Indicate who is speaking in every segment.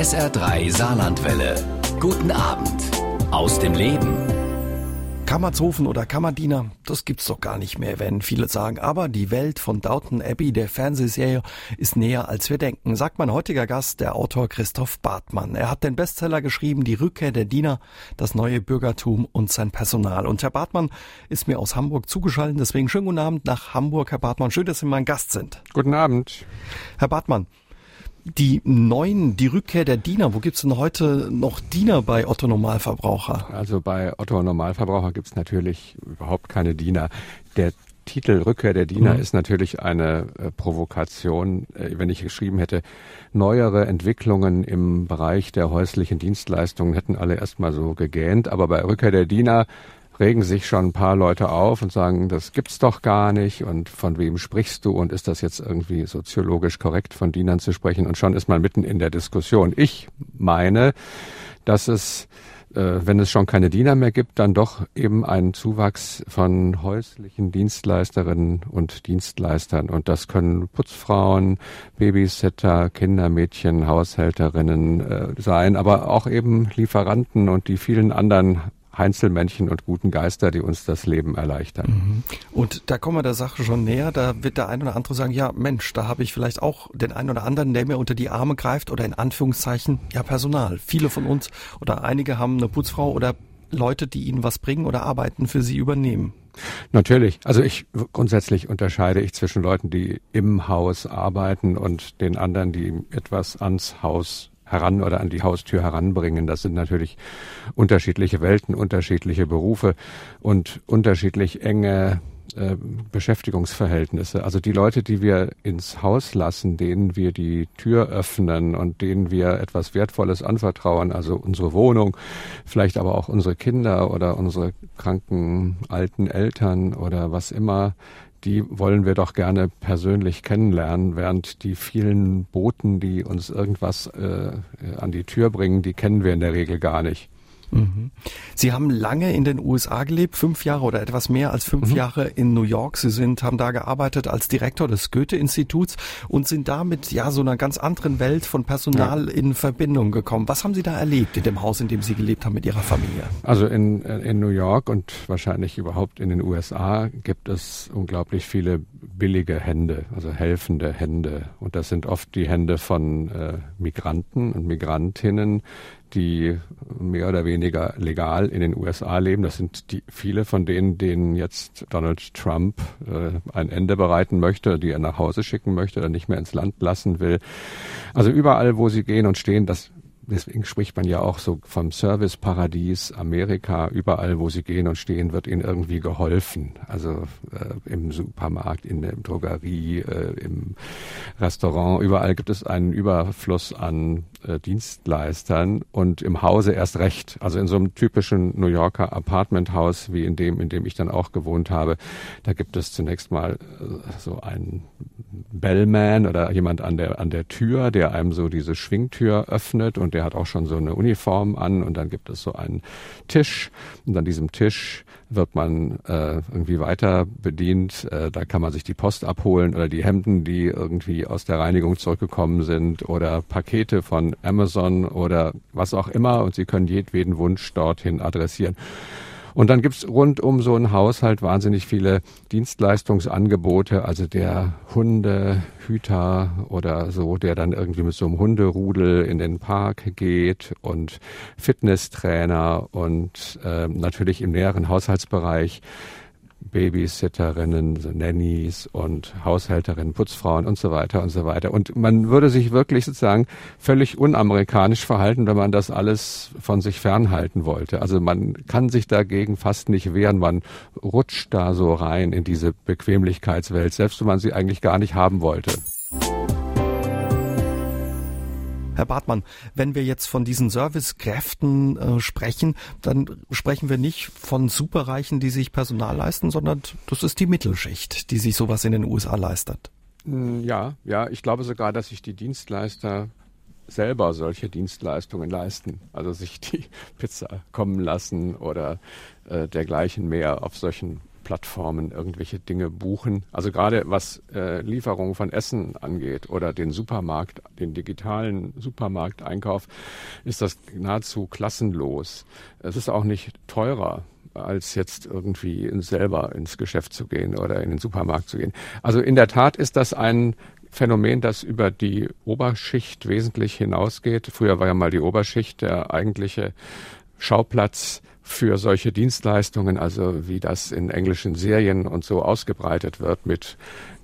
Speaker 1: SR3 Saarlandwelle. Guten Abend aus dem Leben.
Speaker 2: Kammerzofen oder Kammerdiener, das gibt's doch gar nicht mehr, wenn viele sagen. Aber die Welt von Downton Abbey, der Fernsehserie, ist näher als wir denken, sagt mein heutiger Gast, der Autor Christoph Bartmann. Er hat den Bestseller geschrieben, Die Rückkehr der Diener, das neue Bürgertum und sein Personal. Und Herr Bartmann ist mir aus Hamburg zugeschaltet, deswegen schönen guten Abend nach Hamburg, Herr Bartmann. Schön, dass Sie mein Gast sind.
Speaker 3: Guten Abend.
Speaker 2: Herr Bartmann, die neuen, die Rückkehr der Diener, wo gibt's denn heute noch Diener bei Otto Normalverbraucher?
Speaker 3: Also bei Otto Normalverbraucher gibt's natürlich überhaupt keine Diener. Der Titel Rückkehr der Diener mhm. ist natürlich eine äh, Provokation. Äh, wenn ich geschrieben hätte, neuere Entwicklungen im Bereich der häuslichen Dienstleistungen hätten alle erstmal so gegähnt. Aber bei Rückkehr der Diener regen sich schon ein paar Leute auf und sagen, das gibt's doch gar nicht und von wem sprichst du und ist das jetzt irgendwie soziologisch korrekt von Dienern zu sprechen und schon ist man mitten in der Diskussion. Ich meine, dass es äh, wenn es schon keine Diener mehr gibt, dann doch eben einen Zuwachs von häuslichen Dienstleisterinnen und Dienstleistern. Und das können Putzfrauen, Babysitter, Kindermädchen, Haushälterinnen äh, sein, aber auch eben Lieferanten und die vielen anderen Einzelmännchen und guten Geister, die uns das Leben erleichtern. Mhm.
Speaker 2: Und da kommen wir der Sache schon näher. Da wird der ein oder andere sagen, ja Mensch, da habe ich vielleicht auch den einen oder anderen, der mir unter die Arme greift oder in Anführungszeichen, ja Personal. Viele von uns oder einige haben eine Putzfrau oder Leute, die ihnen was bringen oder arbeiten für sie übernehmen.
Speaker 3: Natürlich. Also ich grundsätzlich unterscheide ich zwischen Leuten, die im Haus arbeiten und den anderen, die etwas ans Haus heran oder an die Haustür heranbringen. Das sind natürlich unterschiedliche Welten, unterschiedliche Berufe und unterschiedlich enge äh, Beschäftigungsverhältnisse. Also die Leute, die wir ins Haus lassen, denen wir die Tür öffnen und denen wir etwas Wertvolles anvertrauen, also unsere Wohnung, vielleicht aber auch unsere Kinder oder unsere kranken alten Eltern oder was immer, die wollen wir doch gerne persönlich kennenlernen, während die vielen Boten, die uns irgendwas äh, an die Tür bringen, die kennen wir in der Regel gar nicht.
Speaker 2: Mhm. Sie haben lange in den USA gelebt, fünf Jahre oder etwas mehr als fünf mhm. Jahre in New York. Sie sind, haben da gearbeitet als Direktor des Goethe-Instituts und sind damit ja so einer ganz anderen Welt von Personal ja. in Verbindung gekommen. Was haben Sie da erlebt in dem Haus, in dem Sie gelebt haben mit Ihrer Familie?
Speaker 3: Also in, in New York und wahrscheinlich überhaupt in den USA gibt es unglaublich viele billige Hände, also helfende Hände. Und das sind oft die Hände von äh, Migranten und Migrantinnen, die mehr oder weniger legal in den USA leben. Das sind die viele von denen, denen jetzt Donald Trump äh, ein Ende bereiten möchte, die er nach Hause schicken möchte oder nicht mehr ins Land lassen will. Also überall, wo sie gehen und stehen, das deswegen spricht man ja auch so vom Serviceparadies Amerika. Überall, wo sie gehen und stehen, wird ihnen irgendwie geholfen. Also äh, im Supermarkt, in der Drogerie, äh, im Restaurant. Überall gibt es einen Überfluss an äh, Dienstleistern und im Hause erst recht. Also in so einem typischen New Yorker Apartmenthaus wie in dem, in dem ich dann auch gewohnt habe, da gibt es zunächst mal äh, so einen Bellman oder jemand an der an der Tür, der einem so diese Schwingtür öffnet und der hat auch schon so eine Uniform an und dann gibt es so einen Tisch und an diesem Tisch wird man äh, irgendwie weiter bedient. Äh, da kann man sich die Post abholen oder die Hemden, die irgendwie aus der Reinigung zurückgekommen sind oder Pakete von Amazon oder was auch immer und Sie können jedweden Wunsch dorthin adressieren. Und dann gibt's rund um so ein Haushalt wahnsinnig viele Dienstleistungsangebote, also der Hundehüter oder so, der dann irgendwie mit so einem Hunderudel in den Park geht und Fitnesstrainer und äh, natürlich im näheren Haushaltsbereich Babysitterinnen, Nannies und Haushälterinnen, Putzfrauen und so weiter und so weiter. Und man würde sich wirklich sozusagen völlig unamerikanisch verhalten, wenn man das alles von sich fernhalten wollte. Also man kann sich dagegen fast nicht wehren. Man rutscht da so rein in diese Bequemlichkeitswelt, selbst wenn man sie eigentlich gar nicht haben wollte.
Speaker 2: Herr Bartmann, wenn wir jetzt von diesen Servicekräften äh, sprechen, dann sprechen wir nicht von Superreichen, die sich Personal leisten, sondern das ist die Mittelschicht, die sich sowas in den USA leistet.
Speaker 3: Hm, ja, ja, ich glaube sogar, dass sich die Dienstleister selber solche Dienstleistungen leisten, also sich die Pizza kommen lassen oder äh, dergleichen mehr auf solchen Online-Plattformen irgendwelche Dinge buchen. Also gerade was äh, Lieferungen von Essen angeht oder den Supermarkt, den digitalen Supermarkteinkauf, ist das nahezu klassenlos. Es ist auch nicht teurer als jetzt irgendwie selber ins Geschäft zu gehen oder in den Supermarkt zu gehen. Also in der Tat ist das ein Phänomen, das über die Oberschicht wesentlich hinausgeht. Früher war ja mal die Oberschicht der eigentliche Schauplatz für solche Dienstleistungen, also wie das in englischen Serien und so ausgebreitet wird mit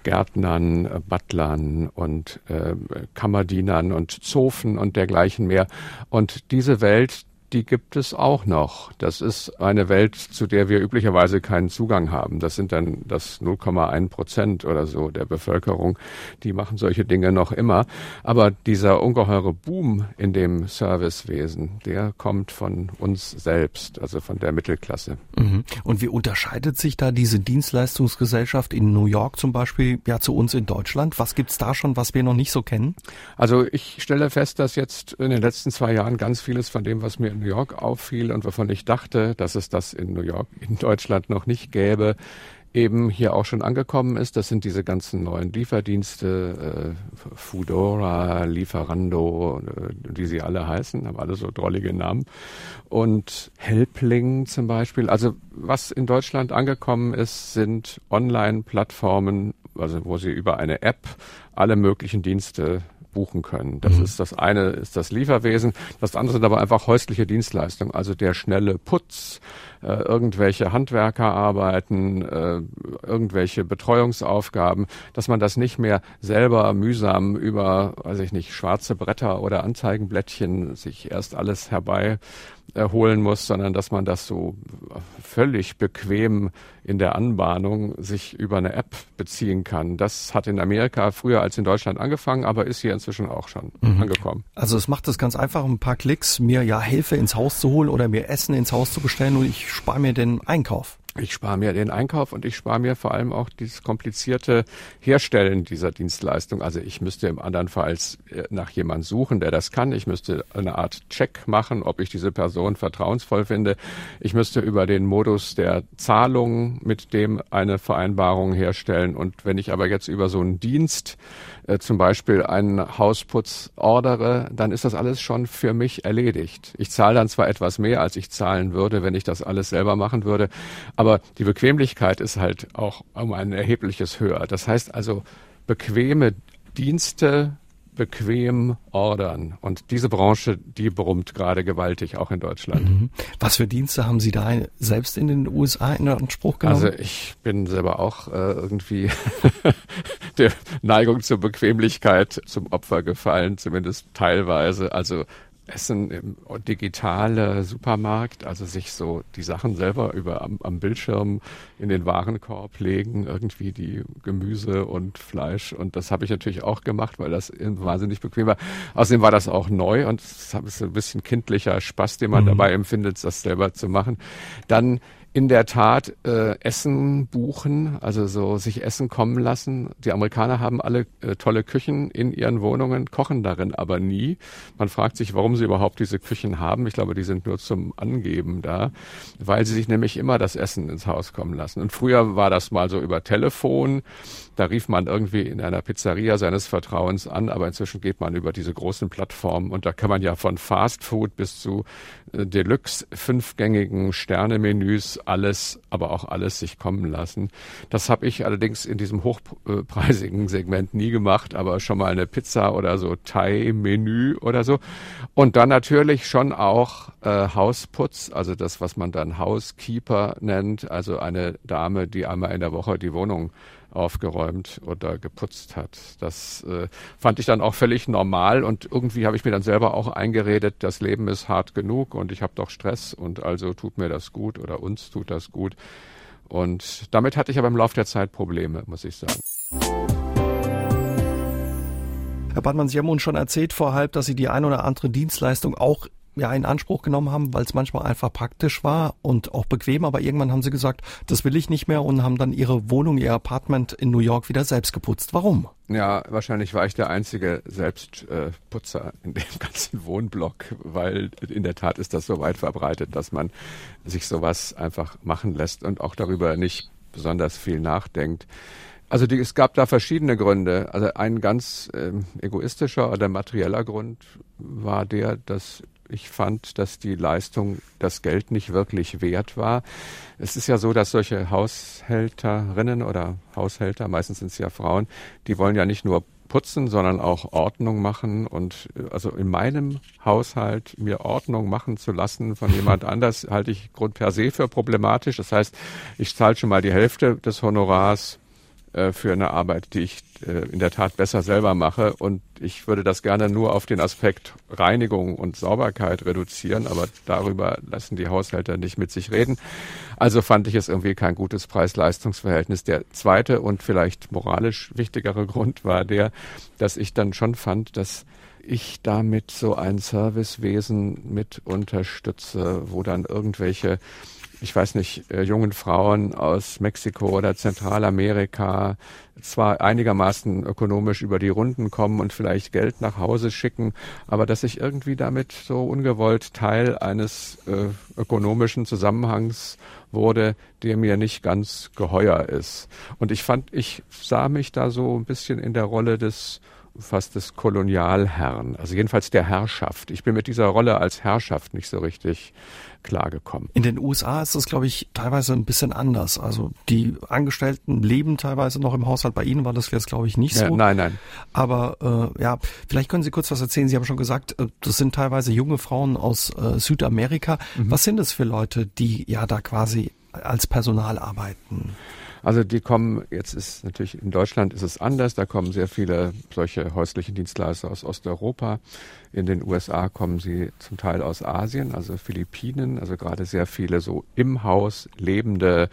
Speaker 3: Gärtnern, Butlern und äh, Kammerdienern und Zofen und dergleichen mehr. Und diese Welt, die gibt es auch noch. Das ist eine Welt, zu der wir üblicherweise keinen Zugang haben. Das sind dann das 0,1 Prozent oder so der Bevölkerung. Die machen solche Dinge noch immer. Aber dieser ungeheure Boom in dem Servicewesen, der kommt von uns selbst, also von der Mittelklasse.
Speaker 2: Mhm. Und wie unterscheidet sich da diese Dienstleistungsgesellschaft in New York zum Beispiel ja zu uns in Deutschland? Was gibt's da schon, was wir noch nicht so kennen?
Speaker 3: Also ich stelle fest, dass jetzt in den letzten zwei Jahren ganz vieles von dem, was mir in New York auffiel und wovon ich dachte, dass es das in New York, in Deutschland noch nicht gäbe, eben hier auch schon angekommen ist. Das sind diese ganzen neuen Lieferdienste, äh, Foodora, Lieferando, äh, wie sie alle heißen, haben alle so drollige Namen. Und Helpling zum Beispiel. Also was in Deutschland angekommen ist, sind Online-Plattformen, also wo sie über eine App alle möglichen Dienste buchen können. Das mhm. ist das eine ist das Lieferwesen, das andere sind aber einfach häusliche Dienstleistungen, also der schnelle Putz, äh, irgendwelche Handwerkerarbeiten, äh, irgendwelche Betreuungsaufgaben, dass man das nicht mehr selber mühsam über, weiß ich nicht, schwarze Bretter oder Anzeigenblättchen sich erst alles herbei erholen muss, sondern dass man das so völlig bequem in der Anbahnung sich über eine App beziehen kann. Das hat in Amerika früher als in Deutschland angefangen, aber ist hier inzwischen auch schon mhm. angekommen.
Speaker 2: Also es macht es ganz einfach, ein paar Klicks, mir ja Hilfe ins Haus zu holen oder mir Essen ins Haus zu bestellen und ich spare mir den Einkauf.
Speaker 3: Ich spare mir den Einkauf und ich spare mir vor allem auch dieses komplizierte Herstellen dieser Dienstleistung. Also ich müsste im anderen Fall äh, nach jemand suchen, der das kann. Ich müsste eine Art Check machen, ob ich diese Person vertrauensvoll finde. Ich müsste über den Modus der Zahlung mit dem eine Vereinbarung herstellen. Und wenn ich aber jetzt über so einen Dienst äh, zum Beispiel einen Hausputz ordere, dann ist das alles schon für mich erledigt. Ich zahle dann zwar etwas mehr, als ich zahlen würde, wenn ich das alles selber machen würde, aber die Bequemlichkeit ist halt auch um ein erhebliches höher. Das heißt also, bequeme Dienste bequem ordern. Und diese Branche, die brummt gerade gewaltig, auch in Deutschland. Mhm.
Speaker 2: Was für Dienste haben Sie da selbst in den USA in Anspruch genommen?
Speaker 3: Also ich bin selber auch äh, irgendwie der Neigung zur Bequemlichkeit zum Opfer gefallen, zumindest teilweise. Also Essen im digitale Supermarkt, also sich so die Sachen selber über am, am, Bildschirm in den Warenkorb legen, irgendwie die Gemüse und Fleisch. Und das habe ich natürlich auch gemacht, weil das wahnsinnig bequem war. Außerdem war das auch neu und es ist ein bisschen kindlicher Spaß, den man mhm. dabei empfindet, das selber zu machen. Dann in der Tat äh, Essen buchen, also so sich Essen kommen lassen. Die Amerikaner haben alle äh, tolle Küchen in ihren Wohnungen, kochen darin aber nie. Man fragt sich, warum sie überhaupt diese Küchen haben. Ich glaube, die sind nur zum Angeben da, weil sie sich nämlich immer das Essen ins Haus kommen lassen. Und früher war das mal so über Telefon. Da rief man irgendwie in einer Pizzeria seines Vertrauens an, aber inzwischen geht man über diese großen Plattformen und da kann man ja von Fast Food bis zu äh, Deluxe fünfgängigen Sternemenüs alles, aber auch alles sich kommen lassen. Das habe ich allerdings in diesem hochpreisigen Segment nie gemacht, aber schon mal eine Pizza oder so Thai-Menü oder so. Und dann natürlich schon auch äh, Hausputz, also das, was man dann Housekeeper nennt, also eine Dame, die einmal in der Woche die Wohnung aufgeräumt oder geputzt hat. Das äh, fand ich dann auch völlig normal und irgendwie habe ich mir dann selber auch eingeredet, das Leben ist hart genug und ich habe doch Stress und also tut mir das gut oder uns tut das gut. Und damit hatte ich aber im Laufe der Zeit Probleme, muss ich sagen.
Speaker 2: Herr Badmann, Sie haben uns schon erzählt vorhalb, dass Sie die ein oder andere Dienstleistung auch ja in Anspruch genommen haben, weil es manchmal einfach praktisch war und auch bequem, aber irgendwann haben sie gesagt, das will ich nicht mehr und haben dann ihre Wohnung, ihr Apartment in New York wieder selbst geputzt. Warum?
Speaker 3: Ja, wahrscheinlich war ich der einzige Selbstputzer in dem ganzen Wohnblock, weil in der Tat ist das so weit verbreitet, dass man sich sowas einfach machen lässt und auch darüber nicht besonders viel nachdenkt. Also die, es gab da verschiedene Gründe. Also ein ganz äh, egoistischer oder materieller Grund war der, dass ich fand, dass die Leistung das Geld nicht wirklich wert war. Es ist ja so, dass solche Haushälterinnen oder Haushälter, meistens sind es ja Frauen, die wollen ja nicht nur putzen, sondern auch Ordnung machen. Und äh, also in meinem Haushalt mir Ordnung machen zu lassen von jemand anders, halte ich Grund per se für problematisch. Das heißt, ich zahle schon mal die Hälfte des Honorars äh, für eine Arbeit, die ich äh, in der Tat besser selber mache. Und ich würde das gerne nur auf den Aspekt Reinigung und Sauberkeit reduzieren, aber darüber lassen die Haushälter nicht mit sich reden. Also fand ich es irgendwie kein gutes Preis-Leistungs-Verhältnis. Der zweite und vielleicht moralisch wichtigere Grund war der, dass ich dann schon fand, dass ich damit so ein Servicewesen mit unterstütze, wo dann irgendwelche ich weiß nicht, äh, jungen Frauen aus Mexiko oder Zentralamerika zwar einigermaßen ökonomisch über die Runden kommen und vielleicht Geld nach Hause schicken, aber dass ich irgendwie damit so ungewollt Teil eines äh, ökonomischen Zusammenhangs wurde, der mir nicht ganz geheuer ist. Und ich fand, ich sah mich da so ein bisschen in der Rolle des fast des Kolonialherrn, also jedenfalls der Herrschaft. Ich bin mit dieser Rolle als Herrschaft nicht so richtig klargekommen.
Speaker 2: In den USA ist das, glaube ich, teilweise ein bisschen anders. Also die Angestellten leben teilweise noch im Haushalt. Bei Ihnen war das jetzt, glaube ich, nicht
Speaker 3: ja,
Speaker 2: so.
Speaker 3: Nein, nein.
Speaker 2: Aber äh, ja, vielleicht können Sie kurz was erzählen. Sie haben schon gesagt, äh, das sind teilweise junge Frauen aus äh, Südamerika. Mhm. Was sind das für Leute, die ja da quasi als Personal arbeiten?
Speaker 3: Also die kommen, jetzt ist natürlich in Deutschland ist es anders, da kommen sehr viele solche häuslichen Dienstleister aus Osteuropa. In den USA kommen sie zum Teil aus Asien, also Philippinen, also gerade sehr viele so im Haus lebende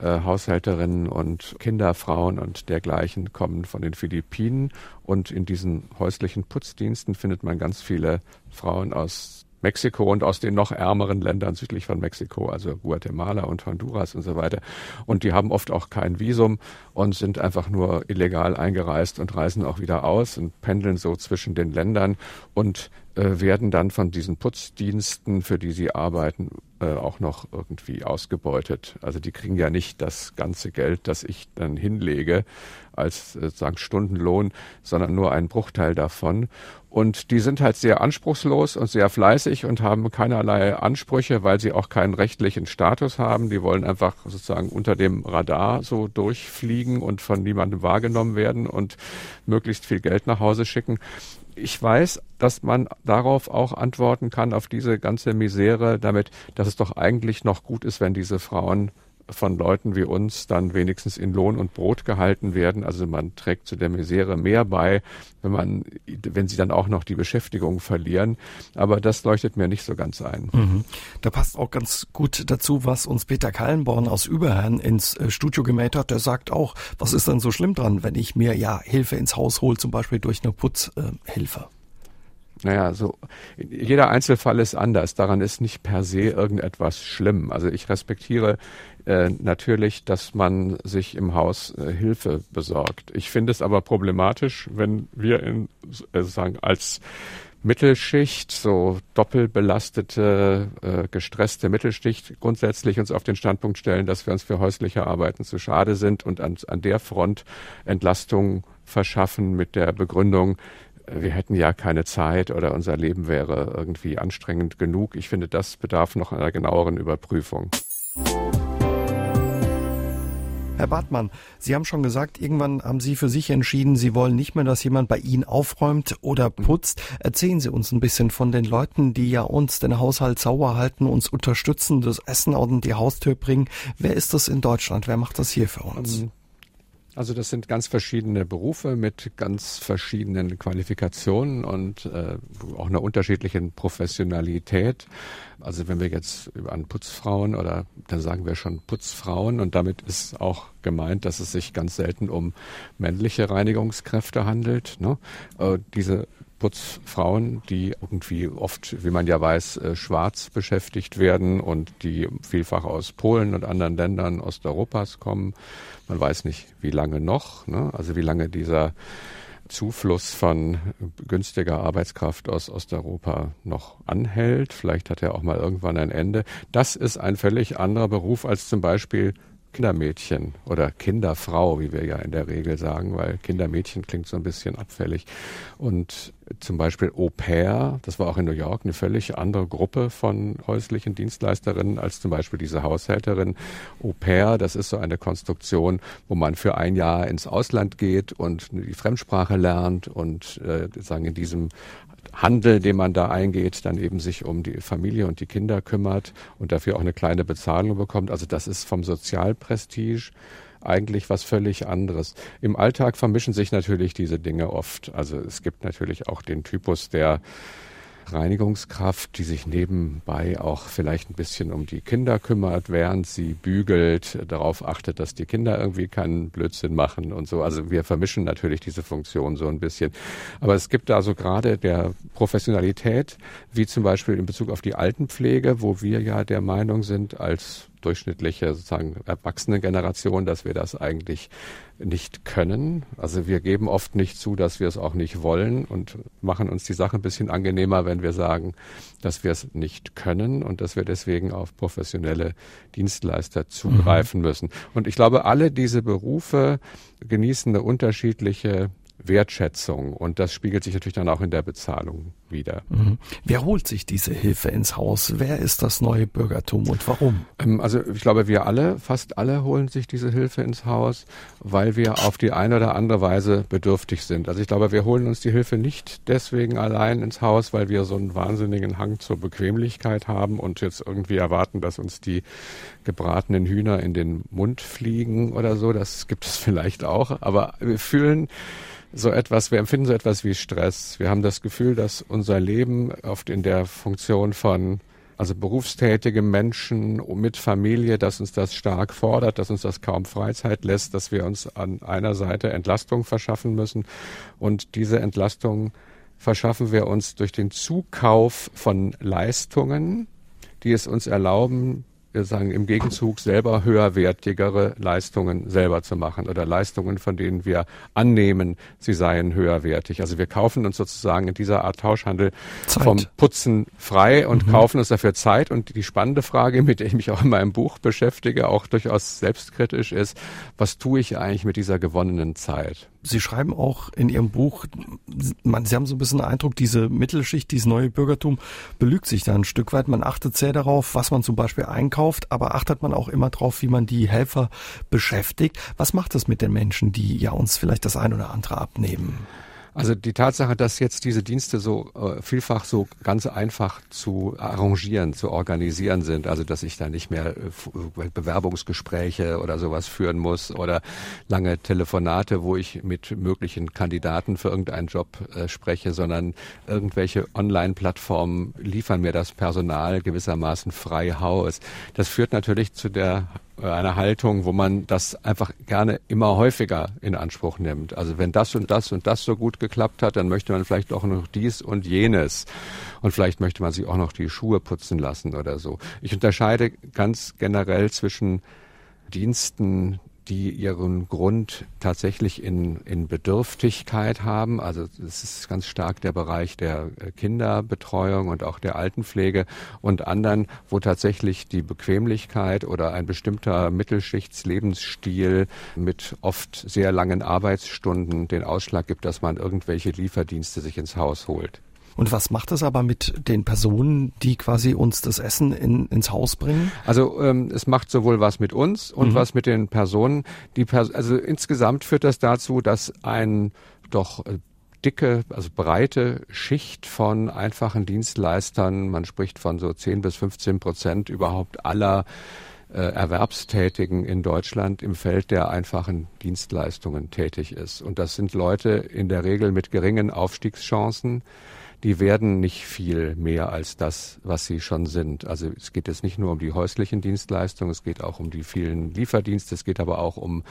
Speaker 3: äh, Haushälterinnen und Kinderfrauen und dergleichen kommen von den Philippinen. Und in diesen häuslichen Putzdiensten findet man ganz viele Frauen aus Mexiko und aus den noch ärmeren Ländern südlich von Mexiko, also Guatemala und Honduras und so weiter. Und die haben oft auch kein Visum und sind einfach nur illegal eingereist und reisen auch wieder aus und pendeln so zwischen den Ländern und äh, werden dann von diesen Putzdiensten, für die sie arbeiten, äh, auch noch irgendwie ausgebeutet. Also die kriegen ja nicht das ganze Geld, das ich dann hinlege als äh, sagen Stundenlohn, sondern nur einen Bruchteil davon. Und die sind halt sehr anspruchslos und sehr fleißig und haben keinerlei Ansprüche, weil sie auch keinen rechtlichen Status haben. Die wollen einfach sozusagen unter dem Radar so durchfliegen und von niemandem wahrgenommen werden und möglichst viel Geld nach Hause schicken ich weiß, dass man darauf auch antworten kann, auf diese ganze Misere, damit, dass es doch eigentlich noch gut ist, wenn diese Frauen von Leuten wie uns dann wenigstens in Lohn und Brot gehalten werden. Also man trägt zu der Misere mehr bei, wenn man, wenn sie dann auch noch die Beschäftigung verlieren. Aber das leuchtet mir nicht so ganz ein.
Speaker 2: Mhm. Da passt auch ganz gut dazu, was uns Peter Kallenborn aus Überherrn ins äh, Studio gemäht hat. Der sagt auch, was ist denn so schlimm dran, wenn ich mir ja Hilfe ins Haus hole, zum Beispiel durch eine Putzhilfe?
Speaker 3: Naja, so jeder Einzelfall ist anders. Daran ist nicht per se irgendetwas schlimm. Also ich respektiere äh, natürlich, dass man sich im Haus äh, Hilfe besorgt. Ich finde es aber problematisch, wenn wir in, äh, sagen, als Mittelschicht, so doppelbelastete, äh, gestresste Mittelschicht grundsätzlich uns auf den Standpunkt stellen, dass wir uns für häusliche Arbeiten zu schade sind und an, an der Front Entlastung verschaffen mit der Begründung, wir hätten ja keine Zeit oder unser Leben wäre irgendwie anstrengend genug. Ich finde, das bedarf noch einer genaueren Überprüfung.
Speaker 2: Herr Bartmann, Sie haben schon gesagt, irgendwann haben Sie für sich entschieden, Sie wollen nicht mehr, dass jemand bei Ihnen aufräumt oder putzt. Erzählen Sie uns ein bisschen von den Leuten, die ja uns den Haushalt sauber halten, uns unterstützen, das Essen und die Haustür bringen. Wer ist das in Deutschland? Wer macht das hier für uns?
Speaker 3: Also das sind ganz verschiedene Berufe mit ganz verschiedenen Qualifikationen und äh, auch einer unterschiedlichen Professionalität. Also wenn wir jetzt an Putzfrauen oder dann sagen wir schon Putzfrauen und damit ist auch gemeint, dass es sich ganz selten um männliche Reinigungskräfte handelt. Ne? Äh, diese Putzfrauen, die irgendwie oft, wie man ja weiß, äh, schwarz beschäftigt werden und die vielfach aus Polen und anderen Ländern Osteuropas kommen. Man weiß nicht, wie lange noch, ne? also wie lange dieser Zufluss von günstiger Arbeitskraft aus Osteuropa noch anhält. Vielleicht hat er auch mal irgendwann ein Ende. Das ist ein völlig anderer Beruf als zum Beispiel Kindermädchen oder Kinderfrau, wie wir ja in der Regel sagen, weil Kindermädchen klingt so ein bisschen abfällig. Und zum Beispiel Au pair, das war auch in New York eine völlig andere Gruppe von häuslichen Dienstleisterinnen als zum Beispiel diese Haushälterin. Au pair, das ist so eine Konstruktion, wo man für ein Jahr ins Ausland geht und die Fremdsprache lernt und äh, sagen in diesem Handel, den man da eingeht, dann eben sich um die Familie und die Kinder kümmert und dafür auch eine kleine Bezahlung bekommt. Also das ist vom Sozialprestige eigentlich was völlig anderes. Im Alltag vermischen sich natürlich diese Dinge oft. Also es gibt natürlich auch den Typus, der Reinigungskraft, die sich nebenbei auch vielleicht ein bisschen um die Kinder kümmert, während sie bügelt, darauf achtet, dass die Kinder irgendwie keinen Blödsinn machen und so. Also wir vermischen natürlich diese Funktion so ein bisschen. Aber es gibt da so gerade der Professionalität, wie zum Beispiel in Bezug auf die Altenpflege, wo wir ja der Meinung sind, als durchschnittliche sozusagen erwachsene Generation, dass wir das eigentlich nicht können. Also wir geben oft nicht zu, dass wir es auch nicht wollen und machen uns die Sache ein bisschen angenehmer, wenn wir sagen, dass wir es nicht können und dass wir deswegen auf professionelle Dienstleister zugreifen mhm. müssen. Und ich glaube, alle diese Berufe genießen eine unterschiedliche Wertschätzung und das spiegelt sich natürlich dann auch in der Bezahlung wieder.
Speaker 2: Mhm. Wer holt sich diese Hilfe ins Haus? Wer ist das neue Bürgertum und warum?
Speaker 3: Ähm, also ich glaube, wir alle, fast alle holen sich diese Hilfe ins Haus, weil wir auf die eine oder andere Weise bedürftig sind. Also ich glaube, wir holen uns die Hilfe nicht deswegen allein ins Haus, weil wir so einen wahnsinnigen Hang zur Bequemlichkeit haben und jetzt irgendwie erwarten, dass uns die gebratenen Hühner in den Mund fliegen oder so. Das gibt es vielleicht auch, aber wir fühlen so etwas, wir empfinden so etwas wie Stress. Wir haben das Gefühl, dass unser Leben oft in der Funktion von also berufstätige Menschen mit Familie, dass uns das stark fordert, dass uns das kaum Freizeit lässt, dass wir uns an einer Seite Entlastung verschaffen müssen. Und diese Entlastung verschaffen wir uns durch den Zukauf von Leistungen, die es uns erlauben, sagen im Gegenzug selber höherwertigere Leistungen selber zu machen oder Leistungen, von denen wir annehmen, sie seien höherwertig. Also wir kaufen uns sozusagen in dieser Art Tauschhandel Zeit. vom Putzen frei und mhm. kaufen uns dafür Zeit. Und die spannende Frage, mit der ich mich auch in meinem Buch beschäftige, auch durchaus selbstkritisch ist, was tue ich eigentlich mit dieser gewonnenen Zeit?
Speaker 2: Sie schreiben auch in Ihrem Buch, Sie haben so ein bisschen den Eindruck, diese Mittelschicht, dieses neue Bürgertum belügt sich da ein Stück weit. Man achtet sehr darauf, was man zum Beispiel einkauft, aber achtet man auch immer darauf, wie man die Helfer beschäftigt. Was macht das mit den Menschen, die ja uns vielleicht das ein oder andere abnehmen?
Speaker 3: Also die Tatsache, dass jetzt diese Dienste so äh, vielfach so ganz einfach zu arrangieren, zu organisieren sind, also dass ich da nicht mehr äh, Bewerbungsgespräche oder sowas führen muss oder lange Telefonate, wo ich mit möglichen Kandidaten für irgendeinen Job äh, spreche, sondern irgendwelche Online-Plattformen liefern mir das Personal gewissermaßen frei Haus. Das führt natürlich zu der äh, eine Haltung, wo man das einfach gerne immer häufiger in Anspruch nimmt. Also wenn das und das und das so gut geklappt hat, dann möchte man vielleicht auch noch dies und jenes. Und vielleicht möchte man sich auch noch die Schuhe putzen lassen oder so. Ich unterscheide ganz generell zwischen Diensten, die ihren Grund tatsächlich in, in Bedürftigkeit haben. Also es ist ganz stark der Bereich der äh, Kinderbetreuung und auch der Altenpflege und anderen, wo tatsächlich die Bequemlichkeit oder ein bestimmter Mittelschichtslebenssstil mit oft sehr langen Arbeitsstunden den Ausschlag gibt, dass man irgendwelche Lieferdienste sich ins Haus holt.
Speaker 2: Und was macht das aber mit den Personen, die quasi uns das Essen in, ins Haus bringen?
Speaker 3: Also ähm, es macht sowohl was mit uns und mhm. was mit den Personen. Die Pers also insgesamt führt das dazu, dass ein doch äh, dicke, also breite Schicht von einfachen Dienstleistern, man spricht von so 10 bis 15 Prozent überhaupt aller äh, Erwerbstätigen in Deutschland im Feld der einfachen Dienstleistungen tätig ist. Und das sind Leute in der Regel mit geringen Aufstiegschancen, die werden nicht viel mehr als das, was sie schon sind. Also es geht jetzt nicht nur um die häuslichen Dienstleistungen, es geht auch um die vielen Lieferdienste, es geht aber auch um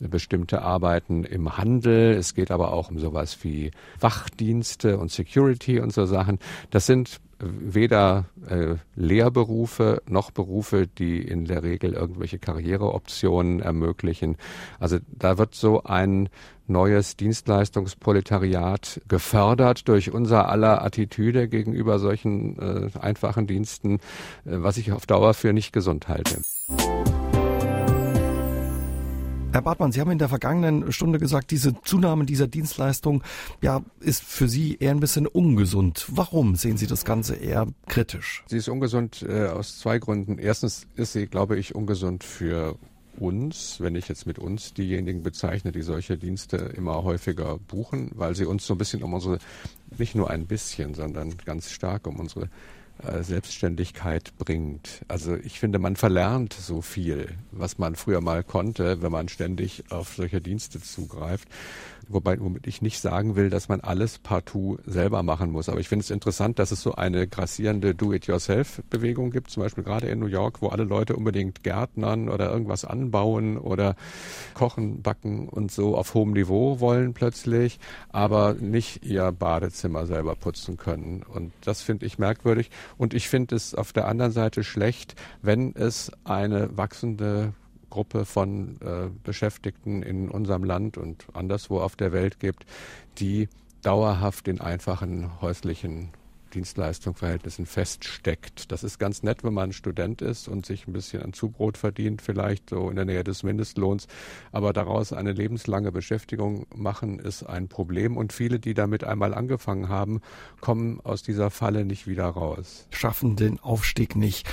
Speaker 3: bestimmte Arbeiten im Handel, es geht aber auch um sowas wie Wachdienste und Security und so Sachen. Das sind weder äh, Lehrberufe noch Berufe, die in der Regel irgendwelche Karriereoptionen ermöglichen. Also da wird so ein neues Dienstleistungsproletariat gefördert durch unser aller Attitüde gegenüber solchen äh, einfachen Diensten, äh, was ich auf Dauer für nicht gesund halte.
Speaker 2: Herr Bartmann, Sie haben in der vergangenen Stunde gesagt, diese Zunahme dieser Dienstleistung ja, ist für Sie eher ein bisschen ungesund. Warum sehen Sie das Ganze eher kritisch?
Speaker 3: Sie ist ungesund äh, aus zwei Gründen. Erstens ist sie, glaube ich, ungesund für uns, wenn ich jetzt mit uns diejenigen bezeichne, die solche Dienste immer häufiger buchen, weil sie uns so ein bisschen um unsere, nicht nur ein bisschen, sondern ganz stark um unsere Selbstständigkeit bringt. Also ich finde, man verlernt so viel, was man früher mal konnte, wenn man ständig auf solche Dienste zugreift. Wobei, womit ich nicht sagen will, dass man alles partout selber machen muss. Aber ich finde es interessant, dass es so eine grassierende Do-it-yourself-Bewegung gibt, zum Beispiel gerade in New York, wo alle Leute unbedingt Gärtnern oder irgendwas anbauen oder kochen, backen und so auf hohem Niveau wollen plötzlich, aber nicht ihr Badezimmer selber putzen können. Und das finde ich merkwürdig. Und ich finde es auf der anderen Seite schlecht, wenn es eine wachsende Gruppe von äh, Beschäftigten in unserem Land und anderswo auf der Welt gibt, die dauerhaft in einfachen häuslichen Dienstleistungsverhältnissen feststeckt. Das ist ganz nett, wenn man Student ist und sich ein bisschen an Zubrot verdient, vielleicht so in der Nähe des Mindestlohns. Aber daraus eine lebenslange Beschäftigung machen, ist ein Problem. Und viele, die damit einmal angefangen haben, kommen aus dieser Falle nicht wieder raus.
Speaker 2: Schaffen den Aufstieg nicht.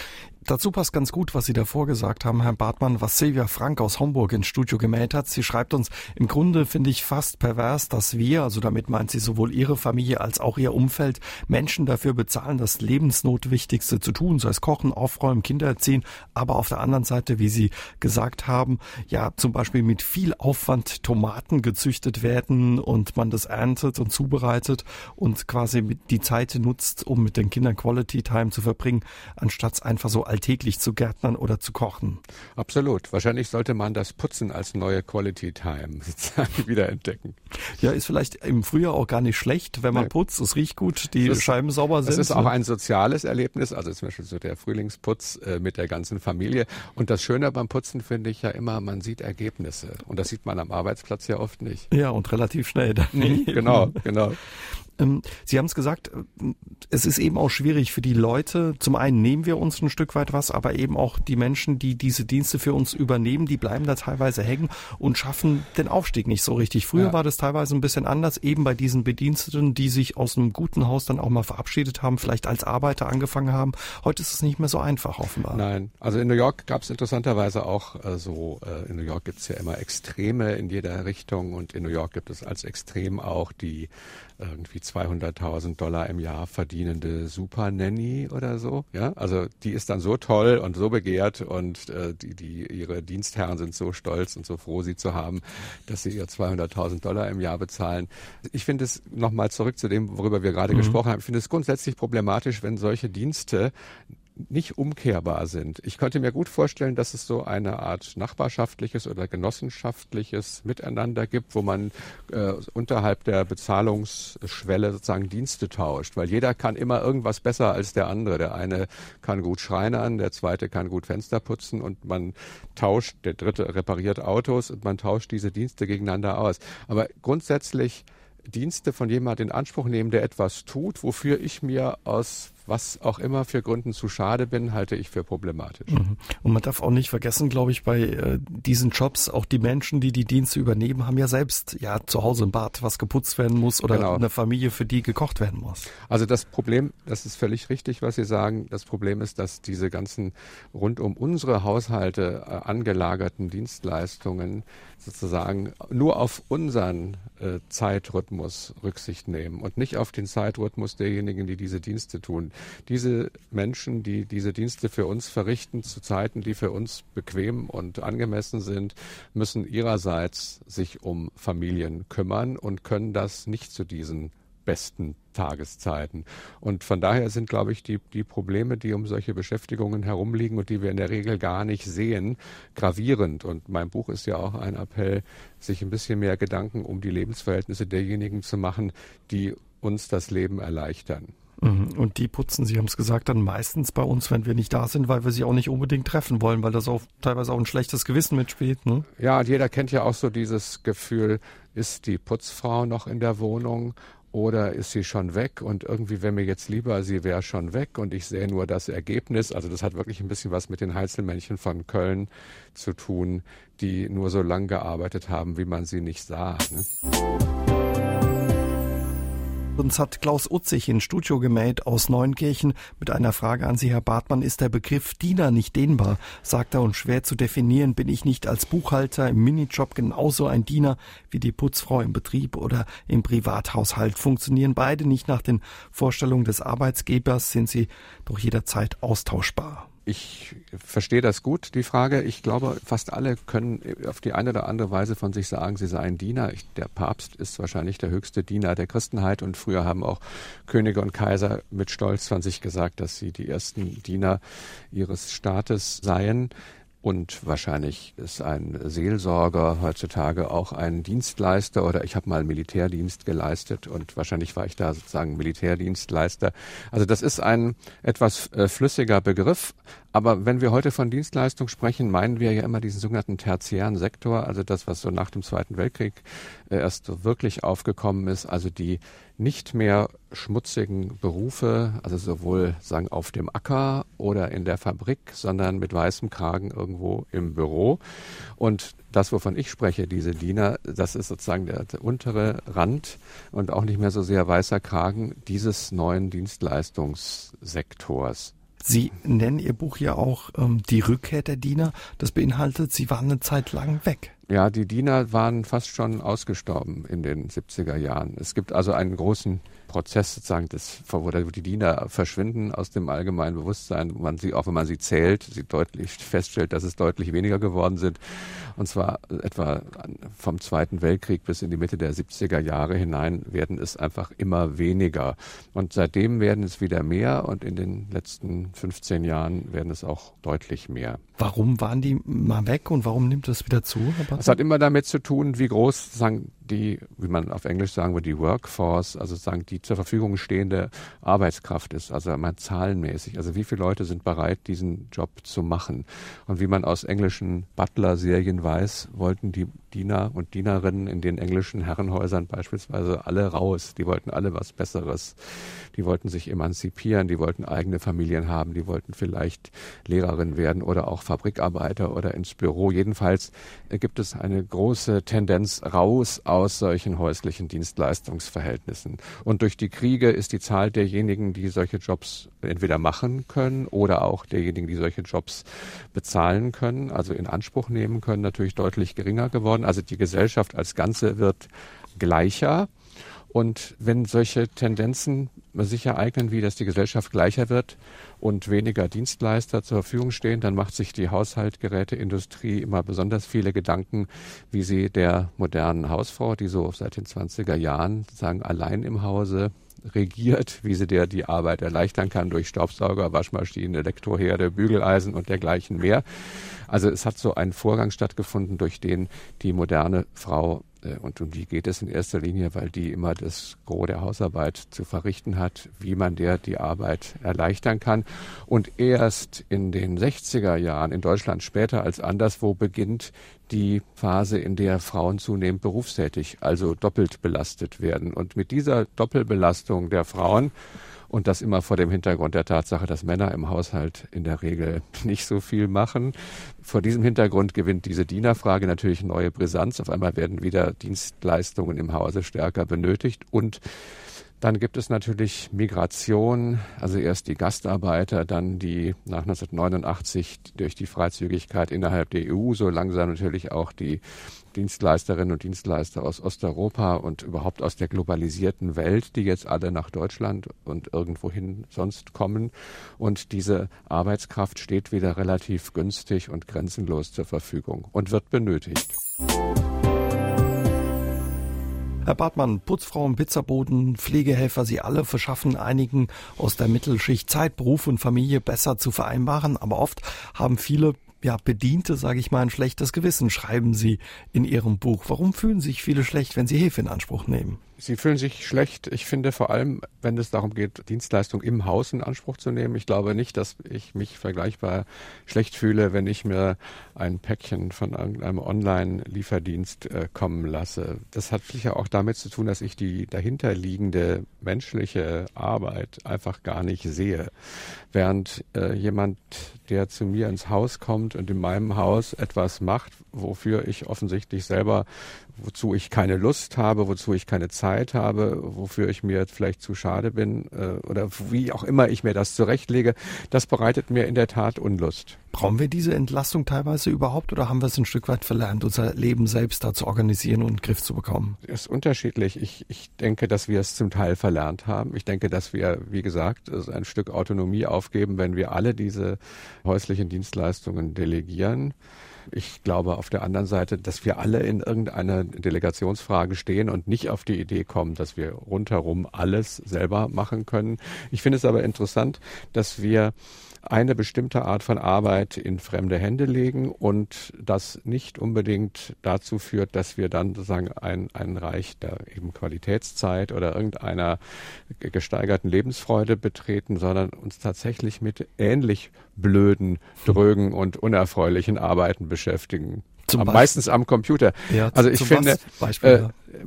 Speaker 2: Dazu passt ganz gut, was Sie davor gesagt haben, Herr Bartmann, was Silvia Frank aus Homburg ins Studio gemeldet hat. Sie schreibt uns, im Grunde finde ich fast pervers, dass wir, also damit meint sie sowohl ihre Familie als auch ihr Umfeld, Menschen dafür bezahlen, das Lebensnotwichtigste zu tun, sei es kochen, aufräumen, Kinder erziehen, aber auf der anderen Seite, wie Sie gesagt haben, ja zum Beispiel mit viel Aufwand Tomaten gezüchtet werden und man das erntet und zubereitet und quasi die Zeit nutzt, um mit den Kindern Quality Time zu verbringen, anstatt einfach so alltäglich zu gärtnern oder zu kochen.
Speaker 3: Absolut. Wahrscheinlich sollte man das Putzen als neue Quality Time sozusagen wiederentdecken.
Speaker 2: Ja, ist vielleicht im Frühjahr auch gar nicht schlecht, wenn man nee. putzt. Es riecht gut, die das, Scheiben sauber sind.
Speaker 3: Es ist auch ne? ein soziales Erlebnis, also zum Beispiel so der Frühlingsputz äh, mit der ganzen Familie. Und das Schöne beim Putzen finde ich ja immer, man sieht Ergebnisse. Und das sieht man am Arbeitsplatz ja oft nicht.
Speaker 2: Ja, und relativ schnell.
Speaker 3: Mhm, genau, genau.
Speaker 2: Ähm, Sie haben es gesagt, äh, es ist eben auch schwierig für die Leute. Zum einen nehmen wir uns ein Stück weit was, aber eben auch die Menschen, die diese Dienste für uns übernehmen, die bleiben da teilweise hängen und schaffen den Aufstieg nicht so richtig. Früher ja. war das teilweise ein bisschen anders, eben bei diesen Bediensteten, die sich aus einem guten Haus dann auch mal verabschiedet haben, vielleicht als Arbeiter angefangen haben. Heute ist es nicht mehr so einfach, offenbar.
Speaker 3: Nein, also in New York gab es interessanterweise auch äh, so, äh, in New York gibt es ja immer Extreme in jeder Richtung und in New York gibt es als Extrem auch die irgendwie 200.000 Dollar im Jahr verdienende Super Nanny oder so. Ja, also die ist dann so toll und so begehrt und äh, die, die, ihre Dienstherren sind so stolz und so froh, sie zu haben, dass sie ihr 200.000 Dollar im Jahr bezahlen. Ich finde es nochmal zurück zu dem, worüber wir gerade mhm. gesprochen haben. Ich finde es grundsätzlich problematisch, wenn solche Dienste nicht umkehrbar sind. Ich könnte mir gut vorstellen, dass es so eine Art nachbarschaftliches oder genossenschaftliches Miteinander gibt, wo man äh, unterhalb der Bezahlungsschwelle sozusagen Dienste tauscht, weil jeder kann immer irgendwas besser als der andere. Der eine kann gut schreinern, der zweite kann gut Fenster putzen und man tauscht, der dritte repariert Autos und man tauscht diese Dienste gegeneinander aus. Aber grundsätzlich Dienste von jemandem in Anspruch nehmen, der etwas tut, wofür ich mir aus was auch immer für Gründen zu schade bin, halte ich für problematisch. Mhm.
Speaker 2: Und man darf auch nicht vergessen, glaube ich, bei äh, diesen Jobs, auch die Menschen, die die Dienste übernehmen, haben ja selbst ja zu Hause im Bad was geputzt werden muss oder genau. eine Familie, für die gekocht werden muss.
Speaker 3: Also das Problem, das ist völlig richtig, was Sie sagen. Das Problem ist, dass diese ganzen rund um unsere Haushalte äh, angelagerten Dienstleistungen sozusagen nur auf unseren äh, Zeitrhythmus Rücksicht nehmen und nicht auf den Zeitrhythmus derjenigen, die diese Dienste tun. Diese Menschen, die diese Dienste für uns verrichten, zu Zeiten, die für uns bequem und angemessen sind, müssen ihrerseits sich um Familien kümmern und können das nicht zu diesen besten Tageszeiten. Und von daher sind, glaube ich, die, die Probleme, die um solche Beschäftigungen herumliegen und die wir in der Regel gar nicht sehen, gravierend. Und mein Buch ist ja auch ein Appell, sich ein bisschen mehr Gedanken um die Lebensverhältnisse derjenigen zu machen, die uns das Leben erleichtern.
Speaker 2: Mhm. Und die putzen, Sie haben es gesagt, dann meistens bei uns, wenn wir nicht da sind, weil wir sie auch nicht unbedingt treffen wollen, weil das auch teilweise auch ein schlechtes Gewissen mitspielt. Ne?
Speaker 3: Ja, und jeder kennt ja auch so dieses Gefühl, ist die Putzfrau noch in der Wohnung oder ist sie schon weg und irgendwie wäre mir jetzt lieber, sie wäre schon weg und ich sehe nur das Ergebnis. Also das hat wirklich ein bisschen was mit den Heizelmännchen von Köln zu tun, die nur so lang gearbeitet haben, wie man sie nicht sah. Ne?
Speaker 2: Uns hat Klaus Utzig in Studio gemäht aus Neunkirchen mit einer Frage an Sie, Herr Bartmann. Ist der Begriff Diener nicht dehnbar? Sagt er und schwer zu definieren. Bin ich nicht als Buchhalter im Minijob genauso ein Diener wie die Putzfrau im Betrieb oder im Privathaushalt? Funktionieren beide nicht nach den Vorstellungen des Arbeitsgebers? Sind sie doch jederzeit austauschbar?
Speaker 3: Ich verstehe das gut, die Frage. Ich glaube, fast alle können auf die eine oder andere Weise von sich sagen, sie seien Diener. Ich, der Papst ist wahrscheinlich der höchste Diener der Christenheit und früher haben auch Könige und Kaiser mit Stolz von sich gesagt, dass sie die ersten Diener ihres Staates seien. Und wahrscheinlich ist ein Seelsorger heutzutage auch ein Dienstleister oder ich habe mal Militärdienst geleistet und wahrscheinlich war ich da sozusagen Militärdienstleister. Also das ist ein etwas äh, flüssiger Begriff, aber wenn wir heute von Dienstleistung sprechen, meinen wir ja immer diesen sogenannten tertiären Sektor, also das, was so nach dem Zweiten Weltkrieg äh, erst wirklich aufgekommen ist, also die nicht mehr schmutzigen Berufe, also sowohl sagen auf dem Acker oder in der Fabrik, sondern mit weißem Kragen irgendwo im Büro. Und das, wovon ich spreche, diese Diener, das ist sozusagen der, der untere Rand und auch nicht mehr so sehr weißer Kragen dieses neuen Dienstleistungssektors.
Speaker 2: Sie nennen Ihr Buch ja auch ähm, die Rückkehr der Diener. Das beinhaltet, Sie waren eine Zeit lang weg.
Speaker 3: Ja, die Diener waren fast schon ausgestorben in den 70er Jahren. Es gibt also einen großen Prozess sozusagen, des, wo die Diener verschwinden aus dem allgemeinen Bewusstsein, man sie, auch wenn man sie zählt, sie deutlich feststellt, dass es deutlich weniger geworden sind. Und zwar etwa vom Zweiten Weltkrieg bis in die Mitte der 70er Jahre hinein werden es einfach immer weniger. Und seitdem werden es wieder mehr und in den letzten 15 Jahren werden es auch deutlich mehr.
Speaker 2: Warum waren die mal weg und warum nimmt es wieder zu?
Speaker 3: Es hat immer damit zu tun, wie groß sagen, die, wie man auf Englisch sagen würde, die Workforce, also sagen die zur Verfügung stehende Arbeitskraft ist, also mal zahlenmäßig. Also wie viele Leute sind bereit, diesen Job zu machen? Und wie man aus englischen Butler-Serien weiß, wollten die Diener und Dienerinnen in den englischen Herrenhäusern beispielsweise alle raus. Die wollten alle was Besseres. Die wollten sich emanzipieren, die wollten eigene Familien haben, die wollten vielleicht Lehrerin werden oder auch Fabrikarbeiter oder ins Büro. Jedenfalls gibt es eine große Tendenz raus aus solchen häuslichen Dienstleistungsverhältnissen. Und durch die Kriege ist die Zahl derjenigen, die solche Jobs entweder machen können oder auch derjenigen, die solche Jobs bezahlen können, also in Anspruch nehmen können, natürlich deutlich geringer geworden. Also die Gesellschaft als Ganze wird gleicher. Und wenn solche Tendenzen sich ereignen, wie dass die Gesellschaft gleicher wird und weniger Dienstleister zur Verfügung stehen, dann macht sich die Haushaltgeräteindustrie immer besonders viele Gedanken, wie sie der modernen Hausfrau, die so seit den 20er Jahren sozusagen allein im Hause regiert, wie sie der die Arbeit erleichtern kann durch Staubsauger, Waschmaschinen, Elektroherde, Bügeleisen und dergleichen mehr. Also es hat so ein Vorgang stattgefunden, durch den die moderne Frau und um die geht es in erster Linie, weil die immer das Gros der Hausarbeit zu verrichten hat, wie man der die Arbeit erleichtern kann. Und erst in den 60er Jahren in Deutschland später als anderswo beginnt die Phase, in der Frauen zunehmend berufstätig, also doppelt belastet werden. Und mit dieser Doppelbelastung der Frauen und das immer vor dem Hintergrund der Tatsache, dass Männer im Haushalt in der Regel nicht so viel machen. Vor diesem Hintergrund gewinnt diese Dienerfrage natürlich neue Brisanz. Auf einmal werden wieder Dienstleistungen im Hause stärker benötigt und dann gibt es natürlich Migration, also erst die Gastarbeiter, dann die nach 1989 durch die Freizügigkeit innerhalb der EU, so langsam natürlich auch die Dienstleisterinnen und Dienstleister aus Osteuropa und überhaupt aus der globalisierten Welt, die jetzt alle nach Deutschland und irgendwohin sonst kommen. Und diese Arbeitskraft steht wieder relativ günstig und grenzenlos zur Verfügung und wird benötigt.
Speaker 2: Herr Bartmann, Putzfrauen, Pizzaboden, Pflegehelfer, Sie alle verschaffen einigen aus der Mittelschicht Zeit, Beruf und Familie besser zu vereinbaren, aber oft haben viele ja, Bediente, sage ich mal, ein schlechtes Gewissen, schreiben Sie in Ihrem Buch. Warum fühlen sich viele schlecht, wenn sie Hilfe in Anspruch nehmen?
Speaker 3: Sie fühlen sich schlecht. Ich finde vor allem, wenn es darum geht, Dienstleistung im Haus in Anspruch zu nehmen. Ich glaube nicht, dass ich mich vergleichbar schlecht fühle, wenn ich mir ein Päckchen von irgendeinem Online-Lieferdienst äh, kommen lasse. Das hat sicher auch damit zu tun, dass ich die dahinterliegende menschliche Arbeit einfach gar nicht sehe. Während äh, jemand, der zu mir ins Haus kommt und in meinem Haus etwas macht, wofür ich offensichtlich selber wozu ich keine Lust habe, wozu ich keine Zeit habe, wofür ich mir vielleicht zu schade bin äh, oder wie auch immer ich mir das zurechtlege, das bereitet mir in der Tat Unlust.
Speaker 2: Brauchen wir diese Entlastung teilweise überhaupt oder haben wir es ein Stück weit verlernt, unser Leben selbst da zu organisieren und in den Griff zu bekommen?
Speaker 3: Das ist unterschiedlich. Ich, ich denke, dass wir es zum Teil verlernt haben. Ich denke, dass wir, wie gesagt, ein Stück Autonomie aufgeben, wenn wir alle diese häuslichen Dienstleistungen delegieren. Ich glaube auf der anderen Seite, dass wir alle in irgendeiner Delegationsfrage stehen und nicht auf die Idee kommen, dass wir rundherum alles selber machen können. Ich finde es aber interessant, dass wir eine bestimmte Art von Arbeit in fremde Hände legen und das nicht unbedingt dazu führt, dass wir dann sozusagen ein, ein Reich der eben Qualitätszeit oder irgendeiner gesteigerten Lebensfreude betreten, sondern uns tatsächlich mit ähnlich blöden, drögen und unerfreulichen Arbeiten beschäftigen. Zum meistens am Computer. Ja, also ich finde, Beispiel, äh,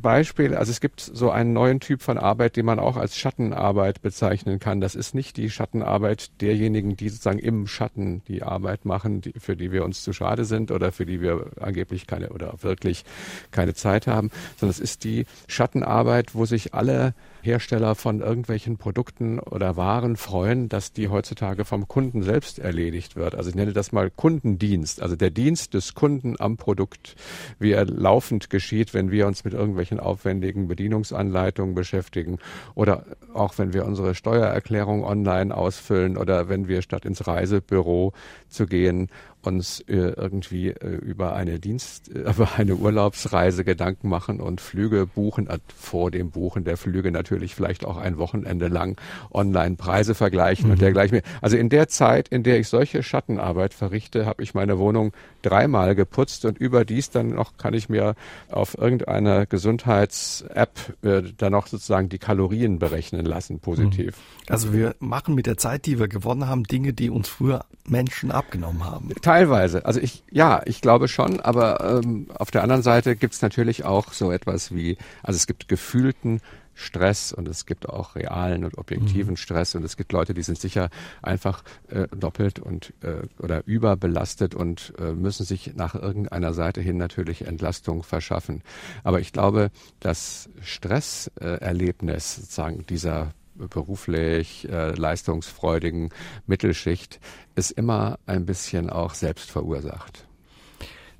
Speaker 3: Beispiel, also es gibt so einen neuen Typ von Arbeit, den man auch als Schattenarbeit bezeichnen kann. Das ist nicht die Schattenarbeit derjenigen, die sozusagen im Schatten die Arbeit machen, die, für die wir uns zu schade sind oder für die wir angeblich keine oder wirklich keine Zeit haben, sondern es ist die Schattenarbeit, wo sich alle Hersteller von irgendwelchen Produkten oder Waren freuen, dass die heutzutage vom Kunden selbst erledigt wird. Also ich nenne das mal Kundendienst, also der Dienst des Kunden am Produkt, wie er laufend geschieht, wenn wir uns mit irgendwelchen aufwendigen Bedienungsanleitungen beschäftigen oder auch wenn wir unsere Steuererklärung online ausfüllen oder wenn wir statt ins Reisebüro zu gehen uns äh, irgendwie äh, über eine Dienst, äh, über eine Urlaubsreise Gedanken machen und Flüge buchen, vor dem Buchen der Flüge natürlich vielleicht auch ein Wochenende lang online Preise vergleichen mhm. und dergleichen. Also in der Zeit, in der ich solche Schattenarbeit verrichte, habe ich meine Wohnung dreimal geputzt und überdies dann noch kann ich mir auf irgendeiner Gesundheits-App äh, dann noch sozusagen die Kalorien berechnen lassen, positiv.
Speaker 2: Mhm. Also wir machen mit der Zeit, die wir gewonnen haben, Dinge, die uns früher Menschen abgenommen haben.
Speaker 3: Teilweise. Also ich, ja, ich glaube schon, aber ähm, auf der anderen Seite gibt es natürlich auch so etwas wie, also es gibt gefühlten Stress und es gibt auch realen und objektiven mhm. Stress und es gibt Leute, die sind sicher einfach äh, doppelt und äh, oder überbelastet und äh, müssen sich nach irgendeiner Seite hin natürlich Entlastung verschaffen. Aber ich glaube, das Stresserlebnis sozusagen dieser beruflich äh, leistungsfreudigen Mittelschicht ist immer ein bisschen auch selbst verursacht.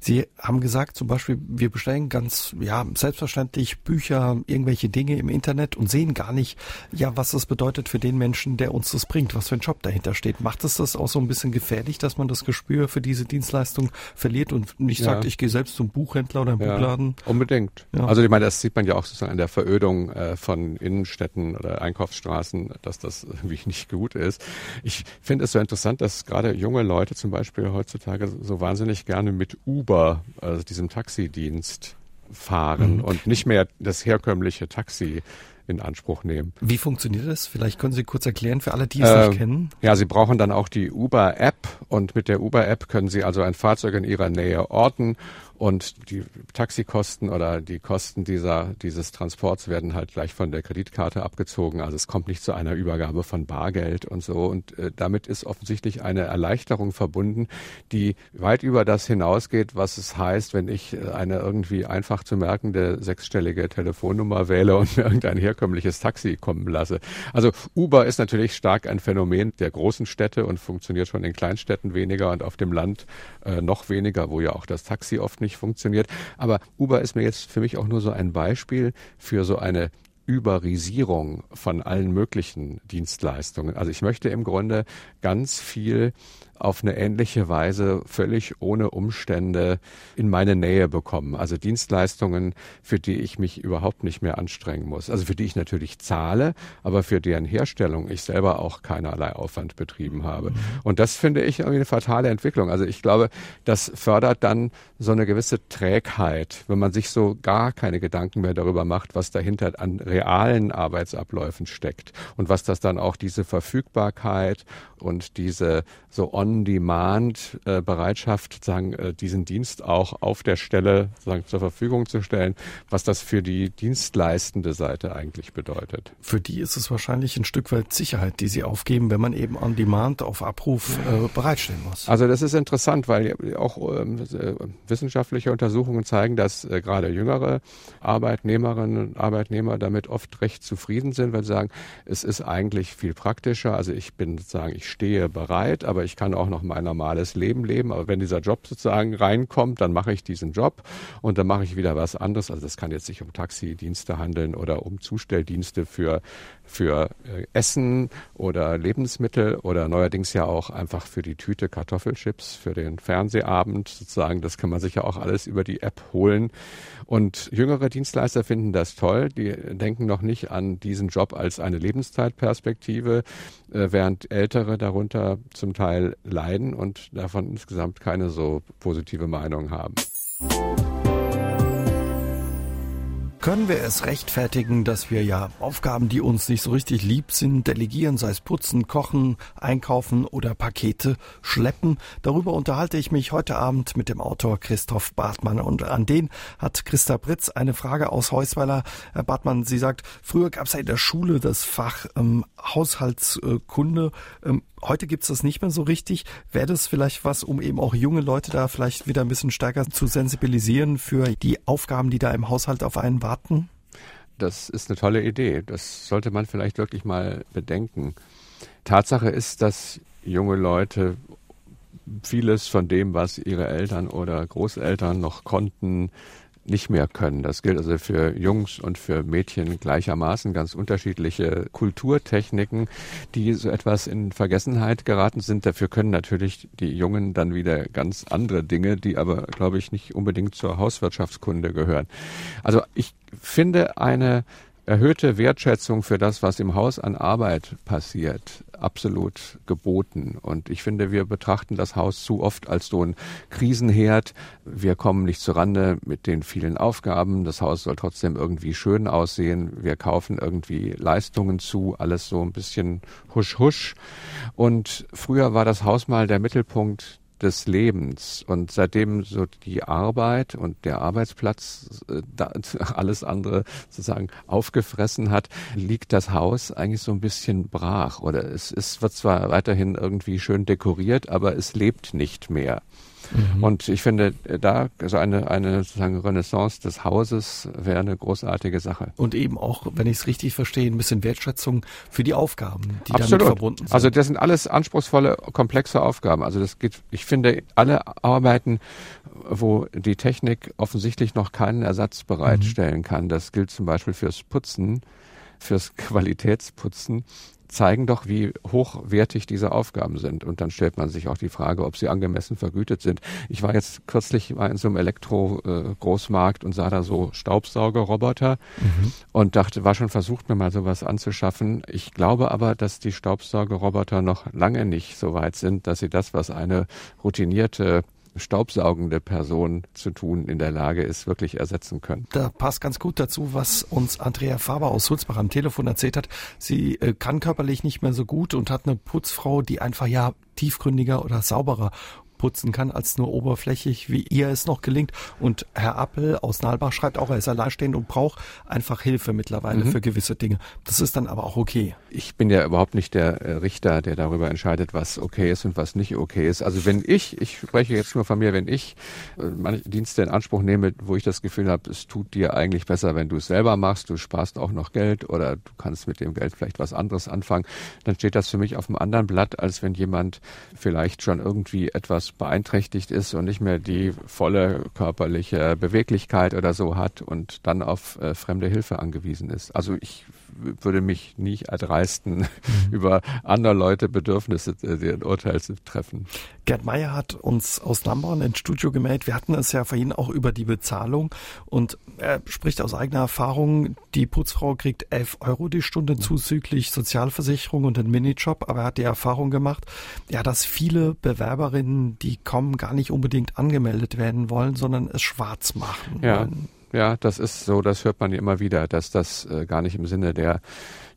Speaker 2: Sie haben gesagt, zum Beispiel, wir bestellen ganz, ja, selbstverständlich Bücher, irgendwelche Dinge im Internet und sehen gar nicht, ja, was das bedeutet für den Menschen, der uns das bringt, was für ein Job dahinter steht. Macht es das auch so ein bisschen gefährlich, dass man das Gespür für diese Dienstleistung verliert und nicht ja. sagt, ich gehe selbst zum Buchhändler oder ja, Buchladen?
Speaker 3: Unbedingt. Ja. Also ich meine, das sieht man ja auch sozusagen an der Verödung äh, von Innenstädten oder Einkaufsstraßen, dass das irgendwie nicht gut ist. Ich finde es so interessant, dass gerade junge Leute zum Beispiel heutzutage so wahnsinnig gerne mit Uber Uber, also diesem Taxidienst, fahren mhm. und nicht mehr das herkömmliche Taxi in Anspruch nehmen.
Speaker 2: Wie funktioniert das? Vielleicht können Sie kurz erklären für alle, die es äh, nicht kennen.
Speaker 3: Ja, Sie brauchen dann auch die Uber-App und mit der Uber-App können Sie also ein Fahrzeug in Ihrer Nähe orten und die Taxikosten oder die Kosten dieser, dieses Transports werden halt gleich von der Kreditkarte abgezogen. Also es kommt nicht zu einer Übergabe von Bargeld und so. Und äh, damit ist offensichtlich eine Erleichterung verbunden, die weit über das hinausgeht, was es heißt, wenn ich äh, eine irgendwie einfach zu merkende sechsstellige Telefonnummer wähle und mir irgendein herkömmliches Taxi kommen lasse. Also Uber ist natürlich stark ein Phänomen der großen Städte und funktioniert schon in Kleinstädten weniger und auf dem Land äh, noch weniger, wo ja auch das Taxi oft nicht nicht funktioniert. Aber Uber ist mir jetzt für mich auch nur so ein Beispiel für so eine Überisierung von allen möglichen Dienstleistungen. Also ich möchte im Grunde ganz viel auf eine ähnliche Weise völlig ohne Umstände in meine Nähe bekommen. Also Dienstleistungen, für die ich mich überhaupt nicht mehr anstrengen muss. Also für die ich natürlich zahle, aber für deren Herstellung ich selber auch keinerlei Aufwand betrieben habe. Mhm. Und das finde ich irgendwie eine fatale Entwicklung. Also ich glaube, das fördert dann so eine gewisse Trägheit, wenn man sich so gar keine Gedanken mehr darüber macht, was dahinter an realen Arbeitsabläufen steckt und was das dann auch diese Verfügbarkeit und diese so On-Demand-Bereitschaft, äh, sozusagen äh, diesen Dienst auch auf der Stelle sozusagen zur Verfügung zu stellen, was das für die dienstleistende Seite eigentlich bedeutet.
Speaker 2: Für die ist es wahrscheinlich ein Stück weit Sicherheit, die sie aufgeben, wenn man eben On-Demand auf Abruf äh, bereitstellen muss.
Speaker 3: Also das ist interessant, weil auch ähm, äh, wissenschaftliche Untersuchungen zeigen, dass äh, gerade jüngere Arbeitnehmerinnen und Arbeitnehmer damit oft recht zufrieden sind, weil sie sagen, es ist eigentlich viel praktischer. Also ich bin sozusagen, ich stehe bereit, aber ich kann auch noch mein normales Leben leben. Aber wenn dieser Job sozusagen reinkommt, dann mache ich diesen Job und dann mache ich wieder was anderes. Also das kann jetzt sich um Taxidienste handeln oder um Zustelldienste für, für äh, Essen oder Lebensmittel oder neuerdings ja auch einfach für die Tüte Kartoffelchips, für den Fernsehabend sozusagen. Das kann man sich ja auch alles über die App holen. Und jüngere Dienstleister finden das toll. Die denken noch nicht an diesen Job als eine Lebenszeitperspektive, äh, während ältere darunter zum Teil leiden und davon insgesamt keine so positive Meinung haben.
Speaker 2: Können wir es rechtfertigen, dass wir ja Aufgaben, die uns nicht so richtig lieb sind, delegieren, sei es putzen, kochen, einkaufen oder Pakete schleppen? Darüber unterhalte ich mich heute Abend mit dem Autor Christoph Bartmann und an den hat Christa Britz eine Frage aus Heusweiler. Herr Bartmann, sie sagt, früher gab es ja in der Schule das Fach ähm, Haushaltskunde. Ähm, heute gibt's das nicht mehr so richtig. Wäre das vielleicht was, um eben auch junge Leute da vielleicht wieder ein bisschen stärker zu sensibilisieren für die Aufgaben, die da im Haushalt auf einen warten?
Speaker 3: Das ist eine tolle Idee. Das sollte man vielleicht wirklich mal bedenken. Tatsache ist, dass junge Leute vieles von dem, was ihre Eltern oder Großeltern noch konnten, nicht mehr können. Das gilt also für Jungs und für Mädchen gleichermaßen ganz unterschiedliche Kulturtechniken, die so etwas in Vergessenheit geraten sind. Dafür können natürlich die Jungen dann wieder ganz andere Dinge, die aber, glaube ich, nicht unbedingt zur Hauswirtschaftskunde gehören. Also ich finde eine erhöhte Wertschätzung für das, was im Haus an Arbeit passiert, absolut geboten. Und ich finde, wir betrachten das Haus zu oft als so ein Krisenherd. Wir kommen nicht zurande mit den vielen Aufgaben. Das Haus soll trotzdem irgendwie schön aussehen. Wir kaufen irgendwie Leistungen zu, alles so ein bisschen husch husch. Und früher war das Haus mal der Mittelpunkt des Lebens. Und seitdem so die Arbeit und der Arbeitsplatz äh, da, alles andere sozusagen aufgefressen hat, liegt das Haus eigentlich so ein bisschen brach. Oder es, es wird zwar weiterhin irgendwie schön dekoriert, aber es lebt nicht mehr. Mhm. Und ich finde, da so eine, eine sozusagen Renaissance des Hauses wäre eine großartige Sache.
Speaker 2: Und eben auch, wenn ich es richtig verstehe, ein bisschen Wertschätzung für die Aufgaben, die
Speaker 3: Absolut. damit verbunden sind. Also das sind alles anspruchsvolle, komplexe Aufgaben. Also das geht, ich finde, alle Arbeiten, wo die Technik offensichtlich noch keinen Ersatz bereitstellen mhm. kann, das gilt zum Beispiel fürs Putzen, fürs Qualitätsputzen zeigen doch, wie hochwertig diese Aufgaben sind. Und dann stellt man sich auch die Frage, ob sie angemessen vergütet sind. Ich war jetzt kürzlich mal in so einem Elektro-Großmarkt und sah da so Staubsaugerroboter mhm. und dachte, war schon versucht, mir mal sowas anzuschaffen. Ich glaube aber, dass die Staubsaugerroboter noch lange nicht so weit sind, dass sie das, was eine routinierte staubsaugende Person zu tun in der Lage ist, wirklich ersetzen können.
Speaker 2: Da passt ganz gut dazu, was uns Andrea Faber aus Sulzbach am Telefon erzählt hat. Sie äh, kann körperlich nicht mehr so gut und hat eine Putzfrau, die einfach ja tiefgründiger oder sauberer putzen kann als nur oberflächlich, wie ihr es noch gelingt. Und Herr Appel aus Nalbach schreibt auch, er ist alleinstehend und braucht einfach Hilfe mittlerweile mhm. für gewisse Dinge. Das ist dann aber auch okay.
Speaker 3: Ich bin ja überhaupt nicht der äh, Richter, der darüber entscheidet, was okay ist und was nicht okay ist. Also wenn ich, ich spreche jetzt nur von mir, wenn ich äh, manche Dienste in Anspruch nehme, wo ich das Gefühl habe, es tut dir eigentlich besser, wenn du es selber machst, du sparst auch noch Geld oder du kannst mit dem Geld vielleicht was anderes anfangen, dann steht das für mich auf einem anderen Blatt, als wenn jemand vielleicht schon irgendwie etwas etwas beeinträchtigt ist und nicht mehr die volle körperliche Beweglichkeit oder so hat und dann auf äh, fremde Hilfe angewiesen ist. Also ich würde mich nicht erdreisten, mhm. über andere Leute Bedürfnisse äh, ein Urteil zu treffen.
Speaker 2: Gerd Meyer hat uns aus Lamborn ins Studio gemeldet. Wir hatten es ja vorhin auch über die Bezahlung und er spricht aus eigener Erfahrung, die Putzfrau kriegt 11 Euro die Stunde mhm. zuzüglich Sozialversicherung und einen Minijob, aber er hat die Erfahrung gemacht, ja, dass viele Bewerberinnen, die kommen, gar nicht unbedingt angemeldet werden wollen, sondern es schwarz machen
Speaker 3: ja.
Speaker 2: wollen.
Speaker 3: Ja, das ist so, das hört man immer wieder, dass das äh, gar nicht im Sinne der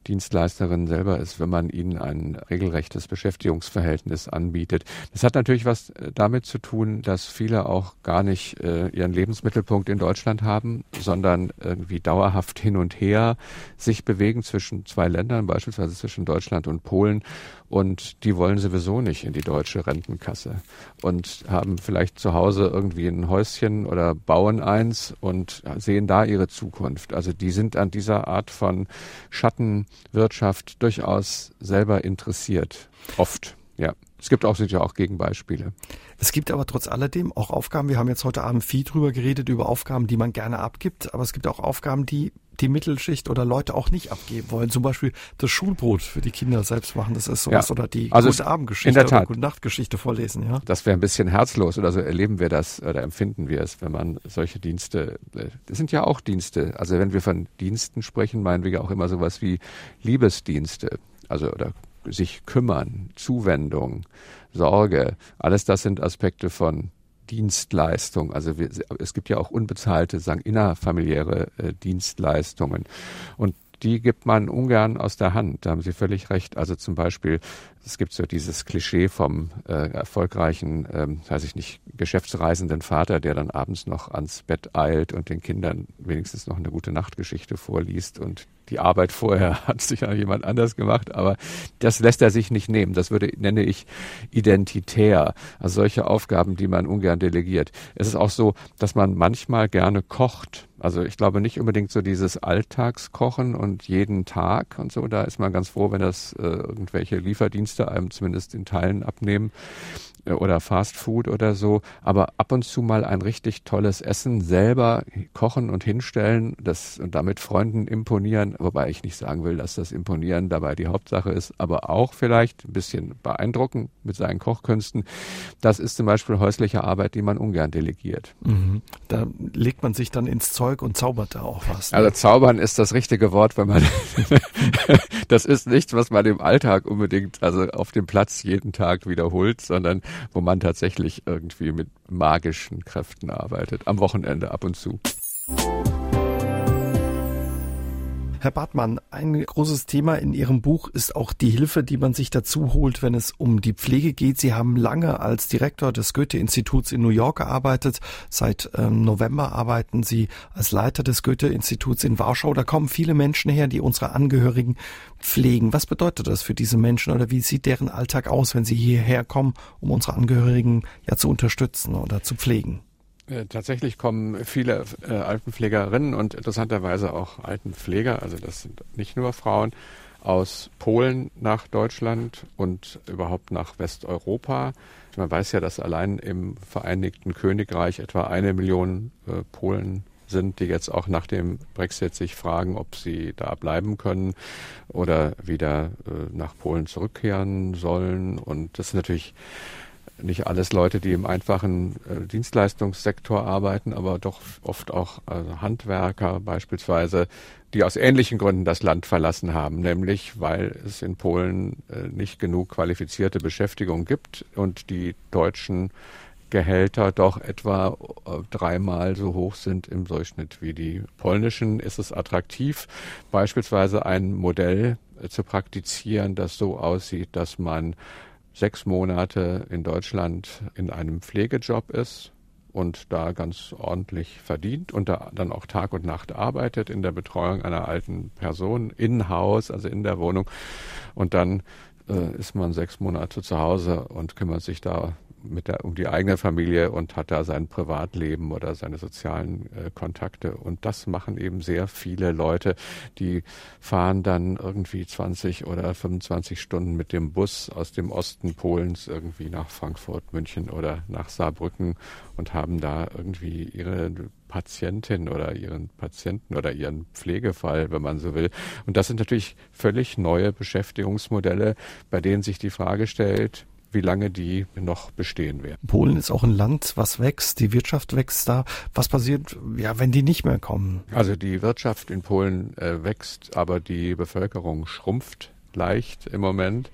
Speaker 3: Dienstleisterin selber ist, wenn man ihnen ein regelrechtes Beschäftigungsverhältnis anbietet. Das hat natürlich was äh, damit zu tun, dass viele auch gar nicht äh, ihren Lebensmittelpunkt in Deutschland haben, sondern irgendwie dauerhaft hin und her sich bewegen zwischen zwei Ländern, beispielsweise zwischen Deutschland und Polen. Und die wollen sowieso nicht in die deutsche Rentenkasse und haben vielleicht zu Hause irgendwie ein Häuschen oder bauen eins und sehen da ihre Zukunft. Also die sind an dieser Art von Schatten Wirtschaft durchaus selber interessiert. Oft, ja. Es gibt auch sicher auch Gegenbeispiele.
Speaker 2: Es gibt aber trotz alledem auch Aufgaben, wir haben jetzt heute Abend viel drüber geredet, über Aufgaben, die man gerne abgibt, aber es gibt auch Aufgaben, die die Mittelschicht oder Leute auch nicht abgeben wollen. Zum Beispiel das Schulbrot für die Kinder selbst machen, das ist sowas. Ja. Oder die
Speaker 3: also gute Abendgeschichte oder
Speaker 2: gute Nachtgeschichte vorlesen. Ja?
Speaker 3: Das wäre ein bisschen herzlos oder so erleben wir das oder empfinden wir es, wenn man solche Dienste, äh, das sind ja auch Dienste. Also wenn wir von Diensten sprechen, meinen wir ja auch immer sowas wie Liebesdienste. Also oder sich kümmern, Zuwendung, Sorge, alles das sind Aspekte von Dienstleistung. Also wir, es gibt ja auch unbezahlte, sagen innerfamiliäre äh, Dienstleistungen. Und die gibt man ungern aus der Hand. Da haben Sie völlig recht. Also zum Beispiel, es gibt so dieses Klischee vom äh, erfolgreichen, ähm, weiß ich nicht, geschäftsreisenden Vater, der dann abends noch ans Bett eilt und den Kindern wenigstens noch eine gute Nachtgeschichte vorliest und die Arbeit vorher hat sich ja jemand anders gemacht, aber das lässt er sich nicht nehmen. Das würde, nenne ich identitär. Also solche Aufgaben, die man ungern delegiert. Es ist auch so, dass man manchmal gerne kocht. Also ich glaube nicht unbedingt so dieses Alltagskochen und jeden Tag und so. Da ist man ganz froh, wenn das äh, irgendwelche Lieferdienste einem zumindest in Teilen abnehmen. Äh, oder Fast Food oder so, aber ab und zu mal ein richtig tolles Essen selber kochen und hinstellen, das und damit Freunden imponieren, wobei ich nicht sagen will, dass das Imponieren dabei die Hauptsache ist, aber auch vielleicht ein bisschen beeindrucken mit seinen Kochkünsten. Das ist zum Beispiel häusliche Arbeit, die man ungern delegiert.
Speaker 2: Mhm. Da legt man sich dann ins Zeug und zaubert da auch was.
Speaker 3: Ne? Also zaubern ist das richtige Wort, wenn man das ist nichts, was man im Alltag unbedingt, also auf dem Platz jeden Tag wiederholt, sondern wo man tatsächlich irgendwie mit magischen Kräften arbeitet. Am Wochenende ab und zu.
Speaker 2: Herr Bartmann, ein großes Thema in Ihrem Buch ist auch die Hilfe, die man sich dazu holt, wenn es um die Pflege geht. Sie haben lange als Direktor des Goethe-Instituts in New York gearbeitet. Seit ähm, November arbeiten Sie als Leiter des Goethe-Instituts in Warschau. Da kommen viele Menschen her, die unsere Angehörigen pflegen. Was bedeutet das für diese Menschen oder wie sieht deren Alltag aus, wenn sie hierher kommen, um unsere Angehörigen ja zu unterstützen oder zu pflegen?
Speaker 3: Äh, tatsächlich kommen viele äh, Altenpflegerinnen und interessanterweise auch Altenpfleger, also das sind nicht nur Frauen, aus Polen nach Deutschland und überhaupt nach Westeuropa. Man weiß ja, dass allein im Vereinigten Königreich etwa eine Million äh, Polen sind, die jetzt auch nach dem Brexit sich fragen, ob sie da bleiben können oder wieder äh, nach Polen zurückkehren sollen. Und das ist natürlich nicht alles Leute, die im einfachen äh, Dienstleistungssektor arbeiten, aber doch oft auch also Handwerker beispielsweise, die aus ähnlichen Gründen das Land verlassen haben, nämlich weil es in Polen äh, nicht genug qualifizierte Beschäftigung gibt und die deutschen Gehälter doch etwa äh, dreimal so hoch sind im Durchschnitt wie die polnischen, ist es attraktiv, beispielsweise ein Modell äh, zu praktizieren, das so aussieht, dass man sechs Monate in Deutschland in einem Pflegejob ist und da ganz ordentlich verdient und da dann auch Tag und Nacht arbeitet in der Betreuung einer alten Person in Haus, also in der Wohnung. Und dann äh, ist man sechs Monate zu Hause und kümmert sich da mit der, um die eigene Familie und hat da sein Privatleben oder seine sozialen äh, Kontakte. Und das machen eben sehr viele Leute, die fahren dann irgendwie 20 oder 25 Stunden mit dem Bus aus dem Osten Polens irgendwie nach Frankfurt, München oder nach Saarbrücken und haben da irgendwie ihre Patientin oder ihren Patienten oder ihren Pflegefall, wenn man so will. Und das sind natürlich völlig neue Beschäftigungsmodelle, bei denen sich die Frage stellt, wie lange die noch bestehen werden.
Speaker 2: Polen ist auch ein Land, was wächst, die Wirtschaft wächst da. Was passiert, ja, wenn die nicht mehr kommen?
Speaker 3: Also die Wirtschaft in Polen äh, wächst, aber die Bevölkerung schrumpft leicht im Moment.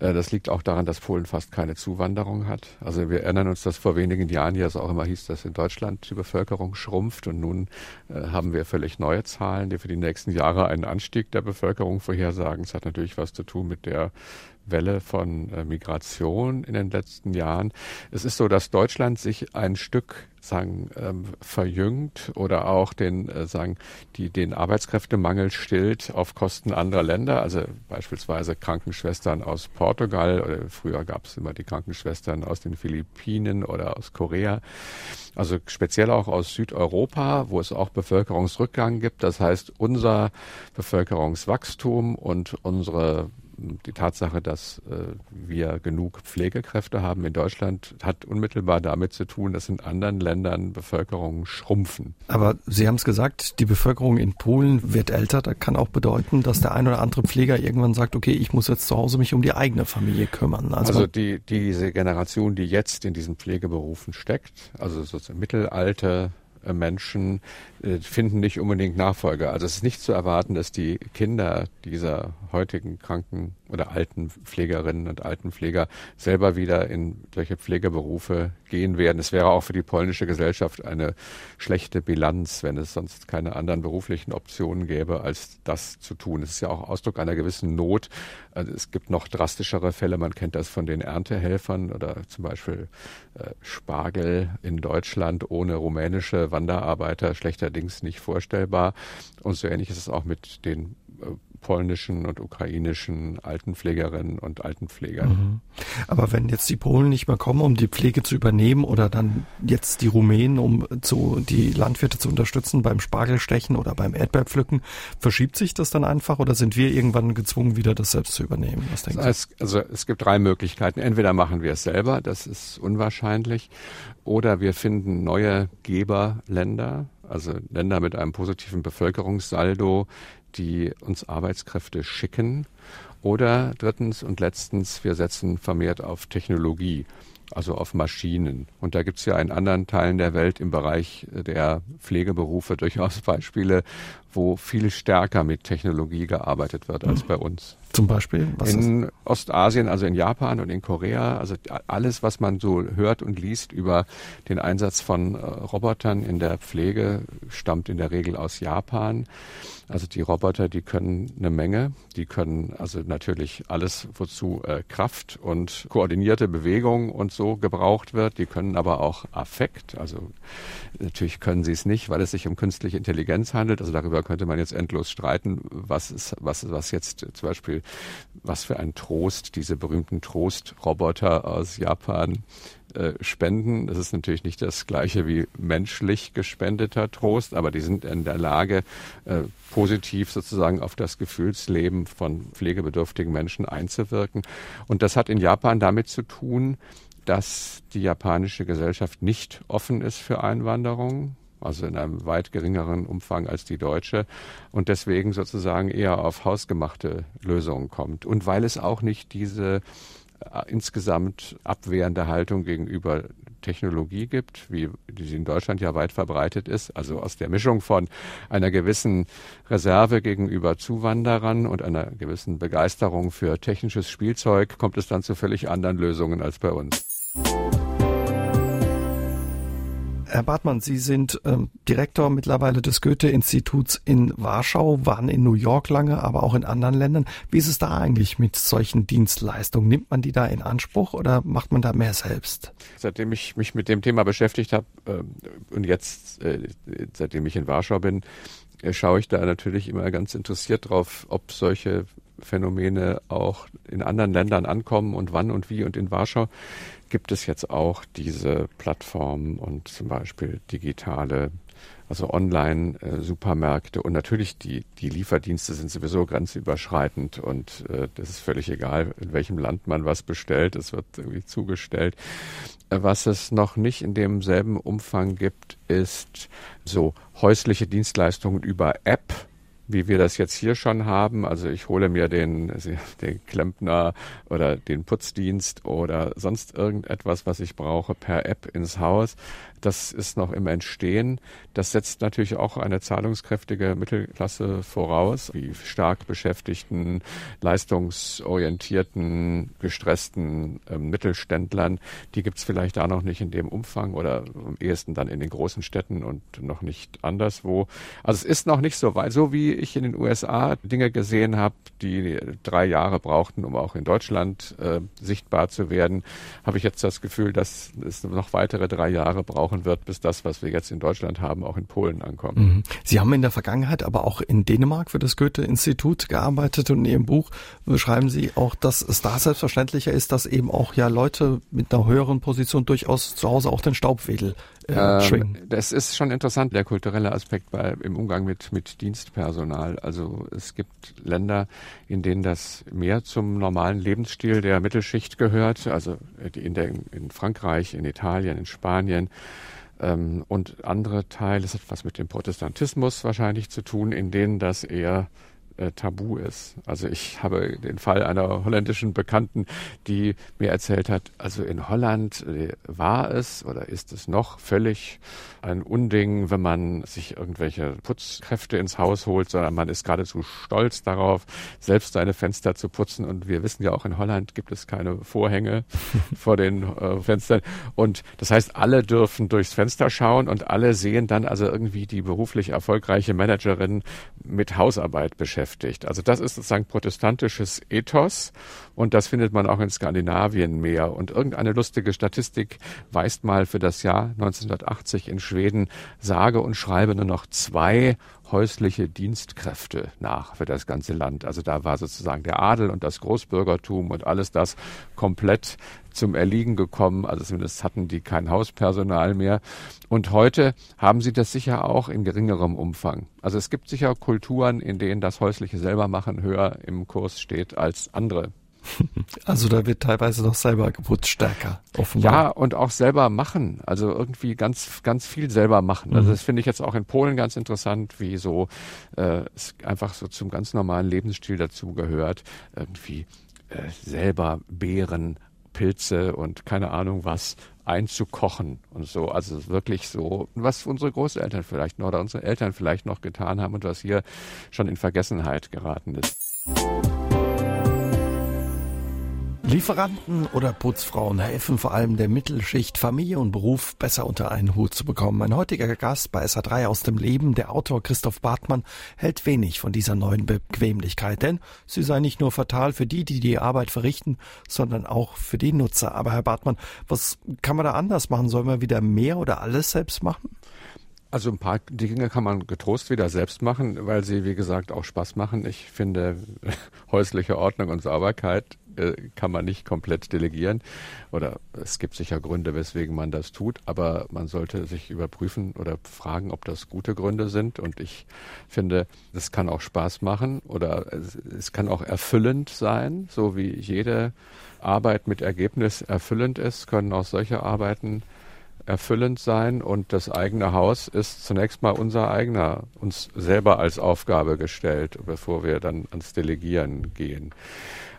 Speaker 3: Äh, das liegt auch daran, dass Polen fast keine Zuwanderung hat. Also wir erinnern uns, dass vor wenigen Jahren ja es auch immer hieß, dass in Deutschland die Bevölkerung schrumpft und nun äh, haben wir völlig neue Zahlen, die für die nächsten Jahre einen Anstieg der Bevölkerung vorhersagen. Es hat natürlich was zu tun mit der Welle von äh, Migration in den letzten Jahren. Es ist so, dass Deutschland sich ein Stück sagen ähm, verjüngt oder auch den äh, sagen die den Arbeitskräftemangel stillt auf Kosten anderer Länder. Also beispielsweise Krankenschwestern aus Portugal oder früher gab es immer die Krankenschwestern aus den Philippinen oder aus Korea. Also speziell auch aus Südeuropa, wo es auch Bevölkerungsrückgang gibt. Das heißt, unser Bevölkerungswachstum und unsere die Tatsache, dass äh, wir genug Pflegekräfte haben in Deutschland, hat unmittelbar damit zu tun, dass in anderen Ländern Bevölkerungen schrumpfen.
Speaker 2: Aber Sie haben es gesagt, die Bevölkerung in Polen wird älter. Das kann auch bedeuten, dass der ein oder andere Pfleger irgendwann sagt, okay, ich muss jetzt zu Hause mich um die eigene Familie kümmern.
Speaker 3: Also, also die, diese Generation, die jetzt in diesen Pflegeberufen steckt, also sozusagen Mittelalter, äh, Menschen finden nicht unbedingt Nachfolger. Also es ist nicht zu erwarten, dass die Kinder dieser heutigen Kranken- oder alten Pflegerinnen und Altenpfleger selber wieder in solche Pflegeberufe gehen werden. Es wäre auch für die polnische Gesellschaft eine schlechte Bilanz, wenn es sonst keine anderen beruflichen Optionen gäbe, als das zu tun. Es ist ja auch Ausdruck einer gewissen Not. Also es gibt noch drastischere Fälle. Man kennt das von den Erntehelfern oder zum Beispiel äh, Spargel in Deutschland ohne rumänische Wanderarbeiter schlechterdings nicht vorstellbar. Und so ähnlich ist es auch mit den äh, polnischen und ukrainischen Altenpflegerinnen und Altenpflegern. Mhm.
Speaker 2: Aber wenn jetzt die Polen nicht mehr kommen, um die Pflege zu übernehmen oder dann jetzt die Rumänen, um zu, die Landwirte zu unterstützen beim Spargelstechen oder beim Erdbeerpflücken, verschiebt sich das dann einfach oder sind wir irgendwann gezwungen, wieder das selbst zu übernehmen?
Speaker 3: Was denken es, also es gibt drei Möglichkeiten. Entweder machen wir es selber, das ist unwahrscheinlich, oder wir finden neue Geberländer, also Länder mit einem positiven Bevölkerungssaldo, die uns Arbeitskräfte schicken. Oder drittens und letztens, wir setzen vermehrt auf Technologie, also auf Maschinen. Und da gibt es ja in anderen Teilen der Welt im Bereich der Pflegeberufe durchaus Beispiele, wo viel stärker mit Technologie gearbeitet wird als bei uns.
Speaker 2: Zum Beispiel?
Speaker 3: Was in ist? Ostasien, also in Japan und in Korea, also alles, was man so hört und liest über den Einsatz von äh, Robotern in der Pflege, stammt in der Regel aus Japan. Also die Roboter, die können eine Menge. Die können also natürlich alles, wozu äh, Kraft und koordinierte Bewegung und so gebraucht wird. Die können aber auch Affekt. Also natürlich können sie es nicht, weil es sich um künstliche Intelligenz handelt. Also darüber könnte man jetzt endlos streiten, was ist, was, was jetzt zum Beispiel, was für ein Trost diese berühmten Trostroboter aus Japan äh, spenden. Das ist natürlich nicht das gleiche wie menschlich gespendeter Trost, aber die sind in der Lage, äh, positiv sozusagen auf das Gefühlsleben von pflegebedürftigen Menschen einzuwirken. Und das hat in Japan damit zu tun, dass die japanische Gesellschaft nicht offen ist für Einwanderung also in einem weit geringeren Umfang als die deutsche und deswegen sozusagen eher auf hausgemachte Lösungen kommt. Und weil es auch nicht diese äh, insgesamt abwehrende Haltung gegenüber Technologie gibt, wie die in Deutschland ja weit verbreitet ist, also aus der Mischung von einer gewissen Reserve gegenüber Zuwanderern und einer gewissen Begeisterung für technisches Spielzeug, kommt es dann zu völlig anderen Lösungen als bei uns.
Speaker 2: Herr Bartmann, Sie sind ähm, Direktor mittlerweile des Goethe-Instituts in Warschau, waren in New York lange, aber auch in anderen Ländern. Wie ist es da eigentlich mit solchen Dienstleistungen? Nimmt man die da in Anspruch oder macht man da mehr selbst?
Speaker 3: Seitdem ich mich mit dem Thema beschäftigt habe äh, und jetzt, äh, seitdem ich in Warschau bin, äh, schaue ich da natürlich immer ganz interessiert drauf, ob solche Phänomene auch in anderen Ländern ankommen und wann und wie. Und in Warschau gibt es jetzt auch diese Plattformen und zum Beispiel digitale also Online-Supermärkte und natürlich die, die Lieferdienste sind sowieso grenzüberschreitend und äh, das ist völlig egal, in welchem Land man was bestellt, es wird irgendwie zugestellt. Äh, was es noch nicht in demselben Umfang gibt, ist so häusliche Dienstleistungen über App wie wir das jetzt hier schon haben. Also ich hole mir den, den Klempner oder den Putzdienst oder sonst irgendetwas, was ich brauche, per App ins Haus. Das ist noch im Entstehen. Das setzt natürlich auch eine zahlungskräftige Mittelklasse voraus, wie stark beschäftigten, leistungsorientierten, gestressten äh, Mittelständlern. Die gibt's vielleicht da noch nicht in dem Umfang oder am ehesten dann in den großen Städten und noch nicht anderswo. Also es ist noch nicht so weit, so wie ich in den USA Dinge gesehen habe, die drei Jahre brauchten, um auch in Deutschland äh, sichtbar zu werden, habe ich jetzt das Gefühl, dass es noch weitere drei Jahre brauchen wird, bis das, was wir jetzt in Deutschland haben, auch in Polen ankommt. Mhm.
Speaker 2: Sie haben in der Vergangenheit aber auch in Dänemark für das Goethe-Institut gearbeitet und in Ihrem Buch beschreiben Sie auch, dass es da selbstverständlicher ist, dass eben auch ja Leute mit einer höheren Position durchaus zu Hause auch den Staubwedel äh,
Speaker 3: ähm, das ist schon interessant, der kulturelle Aspekt bei, im Umgang mit, mit Dienstpersonal. Also es gibt Länder, in denen das mehr zum normalen Lebensstil der Mittelschicht gehört. Also in, der, in Frankreich, in Italien, in Spanien. Ähm, und andere Teile, es hat was mit dem Protestantismus wahrscheinlich zu tun, in denen das eher äh, tabu ist. Also ich habe den Fall einer holländischen Bekannten, die mir erzählt hat, also in Holland äh, war es oder ist es noch völlig ein Unding, wenn man sich irgendwelche Putzkräfte ins Haus holt, sondern man ist geradezu stolz darauf, selbst seine Fenster zu putzen. Und wir wissen ja auch, in Holland gibt es keine Vorhänge vor den äh, Fenstern. Und das heißt, alle dürfen durchs Fenster schauen und alle sehen dann also irgendwie die beruflich erfolgreiche Managerin mit Hausarbeit beschäftigt. Also das ist sozusagen protestantisches Ethos und das findet man auch in Skandinavien mehr. Und irgendeine lustige Statistik weist mal für das Jahr 1980 in Schweden sage und schreibe nur noch zwei häusliche Dienstkräfte nach für das ganze Land. Also da war sozusagen der Adel und das Großbürgertum und alles das komplett zum Erliegen gekommen. Also zumindest hatten die kein Hauspersonal mehr. Und heute haben sie das sicher auch in geringerem Umfang. Also es gibt sicher Kulturen, in denen das häusliche Selbermachen höher im Kurs steht als andere
Speaker 2: Also da wird teilweise noch selber geputzt stärker.
Speaker 3: Offenbar. Ja, und auch selber machen. Also irgendwie ganz, ganz viel selber machen. Also mhm. das finde ich jetzt auch in Polen ganz interessant, wie so äh, es einfach so zum ganz normalen Lebensstil dazugehört. Irgendwie äh, selber Beeren, Pilze und keine Ahnung was einzukochen und so. Also wirklich so, was unsere Großeltern vielleicht noch oder unsere Eltern vielleicht noch getan haben und was hier schon in Vergessenheit geraten ist.
Speaker 2: Lieferanten oder Putzfrauen helfen vor allem der Mittelschicht, Familie und Beruf besser unter einen Hut zu bekommen. Mein heutiger Gast bei SA3 aus dem Leben, der Autor Christoph Bartmann, hält wenig von dieser neuen Bequemlichkeit, denn sie sei nicht nur fatal für die, die die Arbeit verrichten, sondern auch für die Nutzer. Aber Herr Bartmann, was kann man da anders machen? Soll man wieder mehr oder alles selbst machen?
Speaker 3: Also ein paar Dinge kann man getrost wieder selbst machen, weil sie, wie gesagt, auch Spaß machen. Ich finde, häusliche Ordnung und Sauberkeit äh, kann man nicht komplett delegieren. Oder es gibt sicher Gründe, weswegen man das tut, aber man sollte sich überprüfen oder fragen, ob das gute Gründe sind. Und ich finde, es kann auch Spaß machen oder es, es kann auch erfüllend sein, so wie jede Arbeit mit Ergebnis erfüllend ist, können auch solche Arbeiten erfüllend sein und das eigene Haus ist zunächst mal unser eigener, uns selber als Aufgabe gestellt, bevor wir dann ans Delegieren gehen.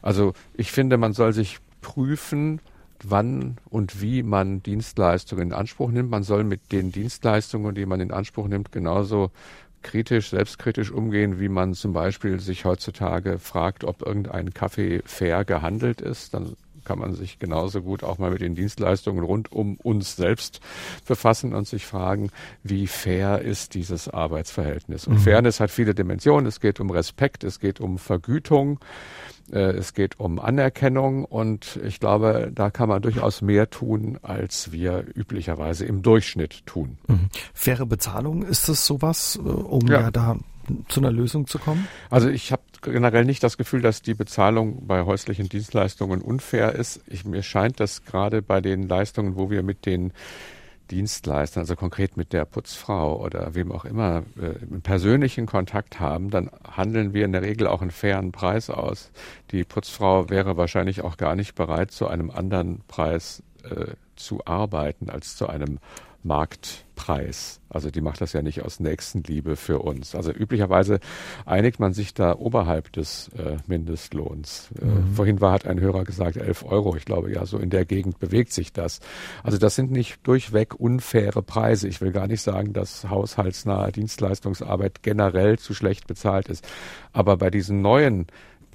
Speaker 3: Also ich finde, man soll sich prüfen, wann und wie man Dienstleistungen in Anspruch nimmt. Man soll mit den Dienstleistungen, die man in Anspruch nimmt, genauso kritisch, selbstkritisch umgehen, wie man zum Beispiel sich heutzutage fragt, ob irgendein Kaffee fair gehandelt ist. Dann kann man sich genauso gut auch mal mit den Dienstleistungen rund um uns selbst befassen und sich fragen, wie fair ist dieses Arbeitsverhältnis. Und mhm. Fairness hat viele Dimensionen. Es geht um Respekt, es geht um Vergütung. Äh, es geht um Anerkennung und ich glaube, da kann man durchaus mehr tun, als wir üblicherweise im Durchschnitt tun.
Speaker 2: Mhm. Faire Bezahlung, ist das sowas, äh, um ja, ja da zu einer Lösung zu kommen?
Speaker 3: Also ich habe generell nicht das Gefühl, dass die Bezahlung bei häuslichen Dienstleistungen unfair ist. Ich, mir scheint, dass gerade bei den Leistungen, wo wir mit den Dienstleistern, also konkret mit der Putzfrau oder wem auch immer, äh, persönlichen Kontakt haben, dann handeln wir in der Regel auch einen fairen Preis aus. Die Putzfrau wäre wahrscheinlich auch gar nicht bereit, zu einem anderen Preis äh, zu arbeiten als zu einem Marktpreis. Also die macht das ja nicht aus Nächstenliebe für uns. Also üblicherweise einigt man sich da oberhalb des äh, Mindestlohns. Äh, mhm. Vorhin war, hat ein Hörer gesagt, 11 Euro. Ich glaube, ja, so in der Gegend bewegt sich das. Also das sind nicht durchweg unfaire Preise. Ich will gar nicht sagen, dass haushaltsnahe Dienstleistungsarbeit generell zu schlecht bezahlt ist. Aber bei diesen neuen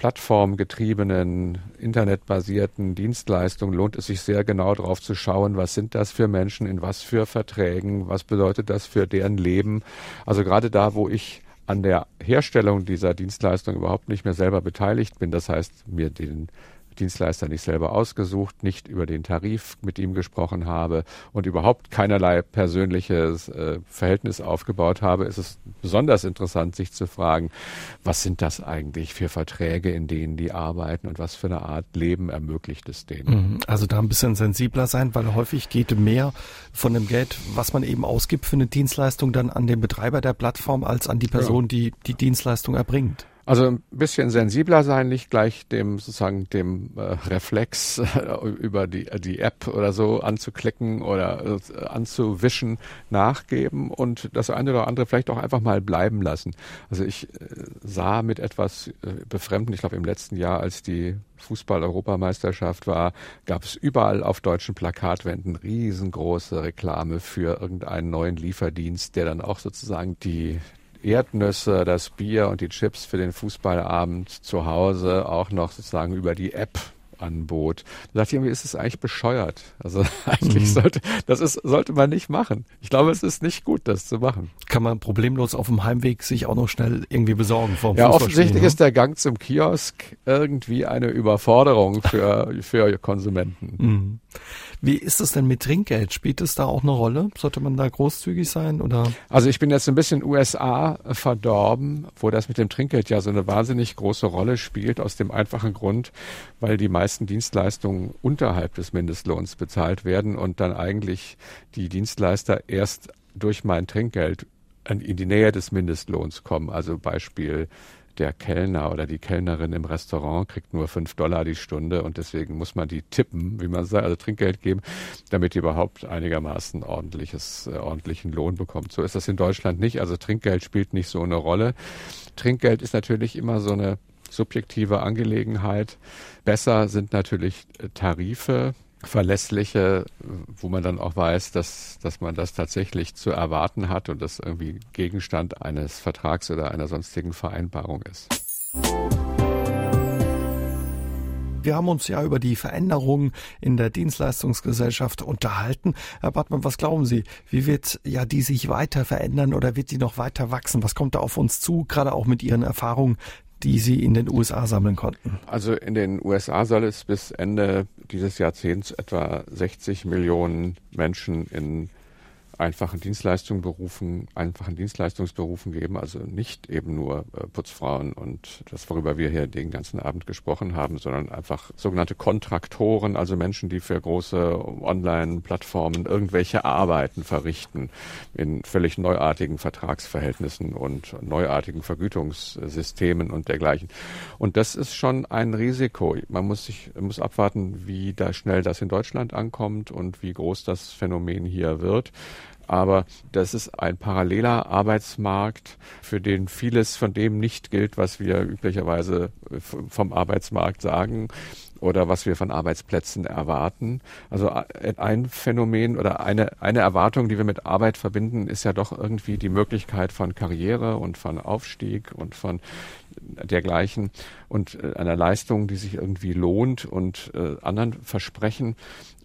Speaker 3: plattformgetriebenen, internetbasierten Dienstleistungen lohnt es sich sehr genau darauf zu schauen, was sind das für Menschen, in was für Verträgen, was bedeutet das für deren Leben. Also gerade da, wo ich an der Herstellung dieser Dienstleistung überhaupt nicht mehr selber beteiligt bin, das heißt mir den Dienstleister nicht selber ausgesucht, nicht über den Tarif mit ihm gesprochen habe und überhaupt keinerlei persönliches äh, Verhältnis aufgebaut habe, ist es besonders interessant, sich zu fragen, was sind das eigentlich für Verträge, in denen die arbeiten und was für eine Art Leben ermöglicht es denen.
Speaker 2: Mhm. Also da ein bisschen sensibler sein, weil häufig geht mehr von dem Geld, was man eben ausgibt für eine Dienstleistung, dann an den Betreiber der Plattform als an die Person, ja. die die Dienstleistung erbringt.
Speaker 3: Also ein bisschen sensibler sein, nicht gleich dem sozusagen dem äh, Reflex äh, über die die App oder so anzuklicken oder äh, anzuwischen nachgeben und das eine oder andere vielleicht auch einfach mal bleiben lassen. Also ich äh, sah mit etwas äh, Befremden, ich glaube im letzten Jahr, als die Fußball-Europameisterschaft war, gab es überall auf deutschen Plakatwänden riesengroße Reklame für irgendeinen neuen Lieferdienst, der dann auch sozusagen die Erdnüsse, das Bier und die Chips für den Fußballabend zu Hause auch noch sozusagen über die App anbot. Da dachte ich irgendwie, ist es eigentlich bescheuert. Also eigentlich mhm. sollte, das ist, sollte man nicht machen. Ich glaube, es ist nicht gut, das zu machen.
Speaker 2: Kann man problemlos auf dem Heimweg sich auch noch schnell irgendwie besorgen
Speaker 3: vom Ja, offensichtlich ne? ist der Gang zum Kiosk irgendwie eine Überforderung für, für Konsumenten. Mhm.
Speaker 2: Wie ist es denn mit Trinkgeld? Spielt es da auch eine Rolle? Sollte man da großzügig sein oder?
Speaker 3: Also ich bin jetzt ein bisschen USA verdorben, wo das mit dem Trinkgeld ja so eine wahnsinnig große Rolle spielt, aus dem einfachen Grund, weil die meisten Dienstleistungen unterhalb des Mindestlohns bezahlt werden und dann eigentlich die Dienstleister erst durch mein Trinkgeld in die Nähe des Mindestlohns kommen. Also Beispiel der Kellner oder die Kellnerin im Restaurant kriegt nur fünf Dollar die Stunde und deswegen muss man die tippen, wie man sagt, also Trinkgeld geben, damit die überhaupt einigermaßen ordentliches, äh, ordentlichen Lohn bekommt. So ist das in Deutschland nicht. Also Trinkgeld spielt nicht so eine Rolle. Trinkgeld ist natürlich immer so eine subjektive Angelegenheit. Besser sind natürlich äh, Tarife, verlässliche, wo man dann auch weiß, dass, dass man das tatsächlich zu erwarten hat und das irgendwie Gegenstand eines Vertrags oder einer sonstigen Vereinbarung ist.
Speaker 2: Wir haben uns ja über die Veränderungen in der Dienstleistungsgesellschaft unterhalten. Herr Bartmann, was glauben Sie? Wie wird ja die sich weiter verändern oder wird die noch weiter wachsen? Was kommt da auf uns zu, gerade auch mit Ihren Erfahrungen, die Sie in den USA sammeln konnten?
Speaker 3: Also in den USA soll es bis Ende dieses Jahrzehnts etwa 60 Millionen Menschen in einfachen Dienstleistungen berufen, einfachen Dienstleistungsberufen geben, also nicht eben nur äh, Putzfrauen und das, worüber wir hier den ganzen Abend gesprochen haben, sondern einfach sogenannte Kontraktoren, also Menschen, die für große Online-Plattformen irgendwelche Arbeiten verrichten in völlig neuartigen Vertragsverhältnissen und neuartigen Vergütungssystemen und dergleichen. Und das ist schon ein Risiko. Man muss sich, muss abwarten, wie da schnell das in Deutschland ankommt und wie groß das Phänomen hier wird aber das ist ein paralleler Arbeitsmarkt, für den vieles von dem nicht gilt, was wir üblicherweise vom Arbeitsmarkt sagen oder was wir von Arbeitsplätzen erwarten. Also äh, ein Phänomen oder eine, eine Erwartung, die wir mit Arbeit verbinden, ist ja doch irgendwie die Möglichkeit von Karriere und von Aufstieg und von dergleichen und äh, einer Leistung, die sich irgendwie lohnt und äh, anderen Versprechen.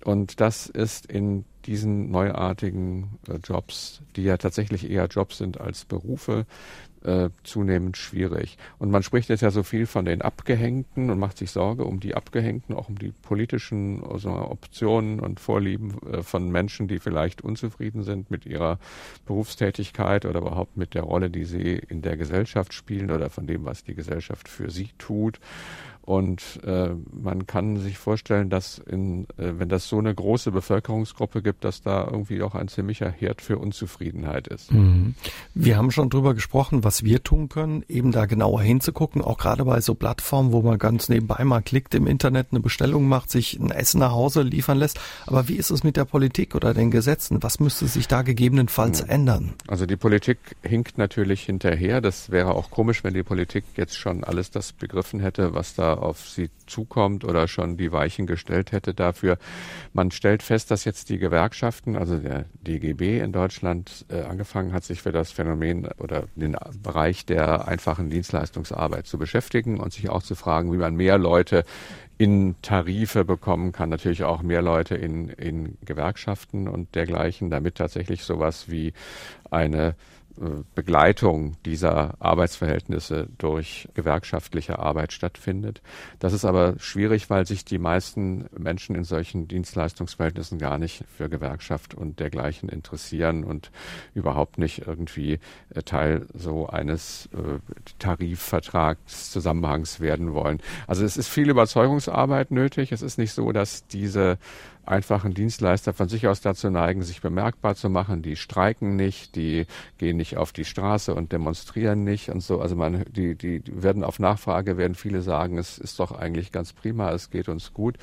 Speaker 3: Und das ist in diesen neuartigen äh, Jobs, die ja tatsächlich eher Jobs sind als Berufe, äh, zunehmend schwierig. Und man spricht jetzt ja so viel von den Abgehängten und macht sich Sorge um die Abgehängten, auch um die politischen also Optionen und Vorlieben äh, von Menschen, die vielleicht unzufrieden sind mit ihrer Berufstätigkeit oder überhaupt mit der Rolle, die sie in der Gesellschaft spielen oder von dem, was die Gesellschaft für sie tut. Und äh, man kann sich vorstellen, dass in, äh, wenn das so eine große Bevölkerungsgruppe gibt, dass da irgendwie auch ein ziemlicher Herd für Unzufriedenheit ist. Mhm.
Speaker 2: Wir haben schon drüber gesprochen, was wir tun können, eben da genauer hinzugucken, auch gerade bei so Plattformen, wo man ganz nebenbei mal klickt im Internet, eine Bestellung macht, sich ein Essen nach Hause liefern lässt. Aber wie ist es mit der Politik oder den Gesetzen? Was müsste sich da gegebenenfalls mhm. ändern?
Speaker 3: Also die Politik hinkt natürlich hinterher. Das wäre auch komisch, wenn die Politik jetzt schon alles das begriffen hätte, was da auf sie zukommt oder schon die Weichen gestellt hätte dafür. Man stellt fest, dass jetzt die Gewerkschaften, also der DGB in Deutschland, äh, angefangen hat, sich für das Phänomen oder den Bereich der einfachen Dienstleistungsarbeit zu beschäftigen und sich auch zu fragen, wie man mehr Leute in Tarife bekommen kann, natürlich auch mehr Leute in, in Gewerkschaften und dergleichen, damit tatsächlich sowas wie eine Begleitung dieser Arbeitsverhältnisse durch gewerkschaftliche Arbeit stattfindet. Das ist aber schwierig, weil sich die meisten Menschen in solchen Dienstleistungsverhältnissen gar nicht für Gewerkschaft und dergleichen interessieren und überhaupt nicht irgendwie äh, Teil so eines äh, Tarifvertragszusammenhangs werden wollen. Also es ist viel Überzeugungsarbeit nötig. Es ist nicht so, dass diese einfachen Dienstleister von sich aus dazu neigen, sich bemerkbar zu machen. Die streiken nicht, die gehen nicht auf die Straße und demonstrieren nicht und so. Also man, die, die werden auf Nachfrage, werden viele sagen, es ist doch eigentlich ganz prima, es geht uns gut.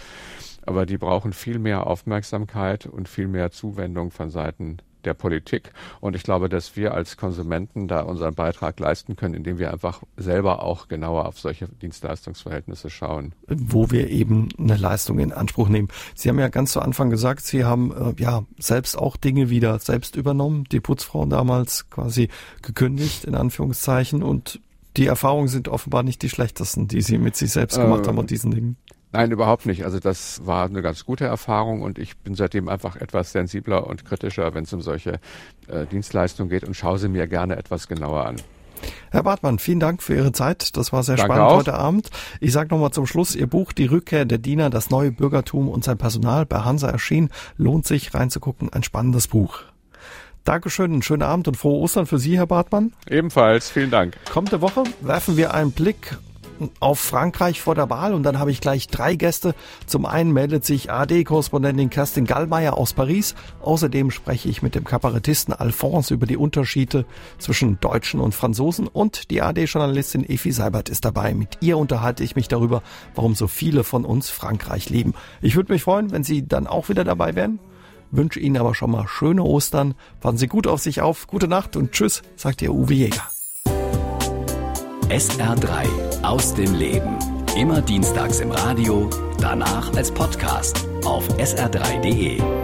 Speaker 3: Aber die brauchen viel mehr Aufmerksamkeit und viel mehr Zuwendung von Seiten der Politik. Und ich glaube, dass wir als Konsumenten da unseren Beitrag leisten können, indem wir einfach selber auch genauer auf solche Dienstleistungsverhältnisse schauen.
Speaker 2: Wo wir eben eine Leistung in Anspruch nehmen. Sie haben ja ganz zu Anfang gesagt, Sie haben äh, ja selbst auch Dinge wieder selbst übernommen, die Putzfrauen damals quasi gekündigt, in Anführungszeichen. Und die Erfahrungen sind offenbar nicht die schlechtesten, die Sie mit sich selbst gemacht äh, haben und diesen Dingen.
Speaker 3: Nein, überhaupt nicht. Also das war eine ganz gute Erfahrung und ich bin seitdem einfach etwas sensibler und kritischer, wenn es um solche äh, Dienstleistungen geht und schaue sie mir gerne etwas genauer an.
Speaker 2: Herr Bartmann, vielen Dank für Ihre Zeit. Das war sehr Danke spannend auch. heute Abend. Ich sage nochmal zum Schluss, Ihr Buch Die Rückkehr der Diener, das neue Bürgertum und sein Personal bei Hansa erschienen. Lohnt sich reinzugucken. Ein spannendes Buch. Dankeschön, einen schönen Abend und frohe Ostern für Sie, Herr Bartmann.
Speaker 3: Ebenfalls, vielen Dank.
Speaker 2: Kommende Woche werfen wir einen Blick auf Frankreich vor der Wahl und dann habe ich gleich drei Gäste. Zum einen meldet sich AD-Korrespondentin Kerstin Gallmeier aus Paris. Außerdem spreche ich mit dem Kabarettisten Alphonse über die Unterschiede zwischen Deutschen und Franzosen und die AD-Journalistin Efi Seibert ist dabei. Mit ihr unterhalte ich mich darüber, warum so viele von uns Frankreich lieben. Ich würde mich freuen, wenn Sie dann auch wieder dabei wären. Wünsche Ihnen aber schon mal schöne Ostern. Passen Sie gut auf sich auf. Gute Nacht und tschüss, sagt Ihr Uwe Jäger.
Speaker 1: SR3 aus dem Leben. Immer dienstags im Radio, danach als Podcast auf sr3.de.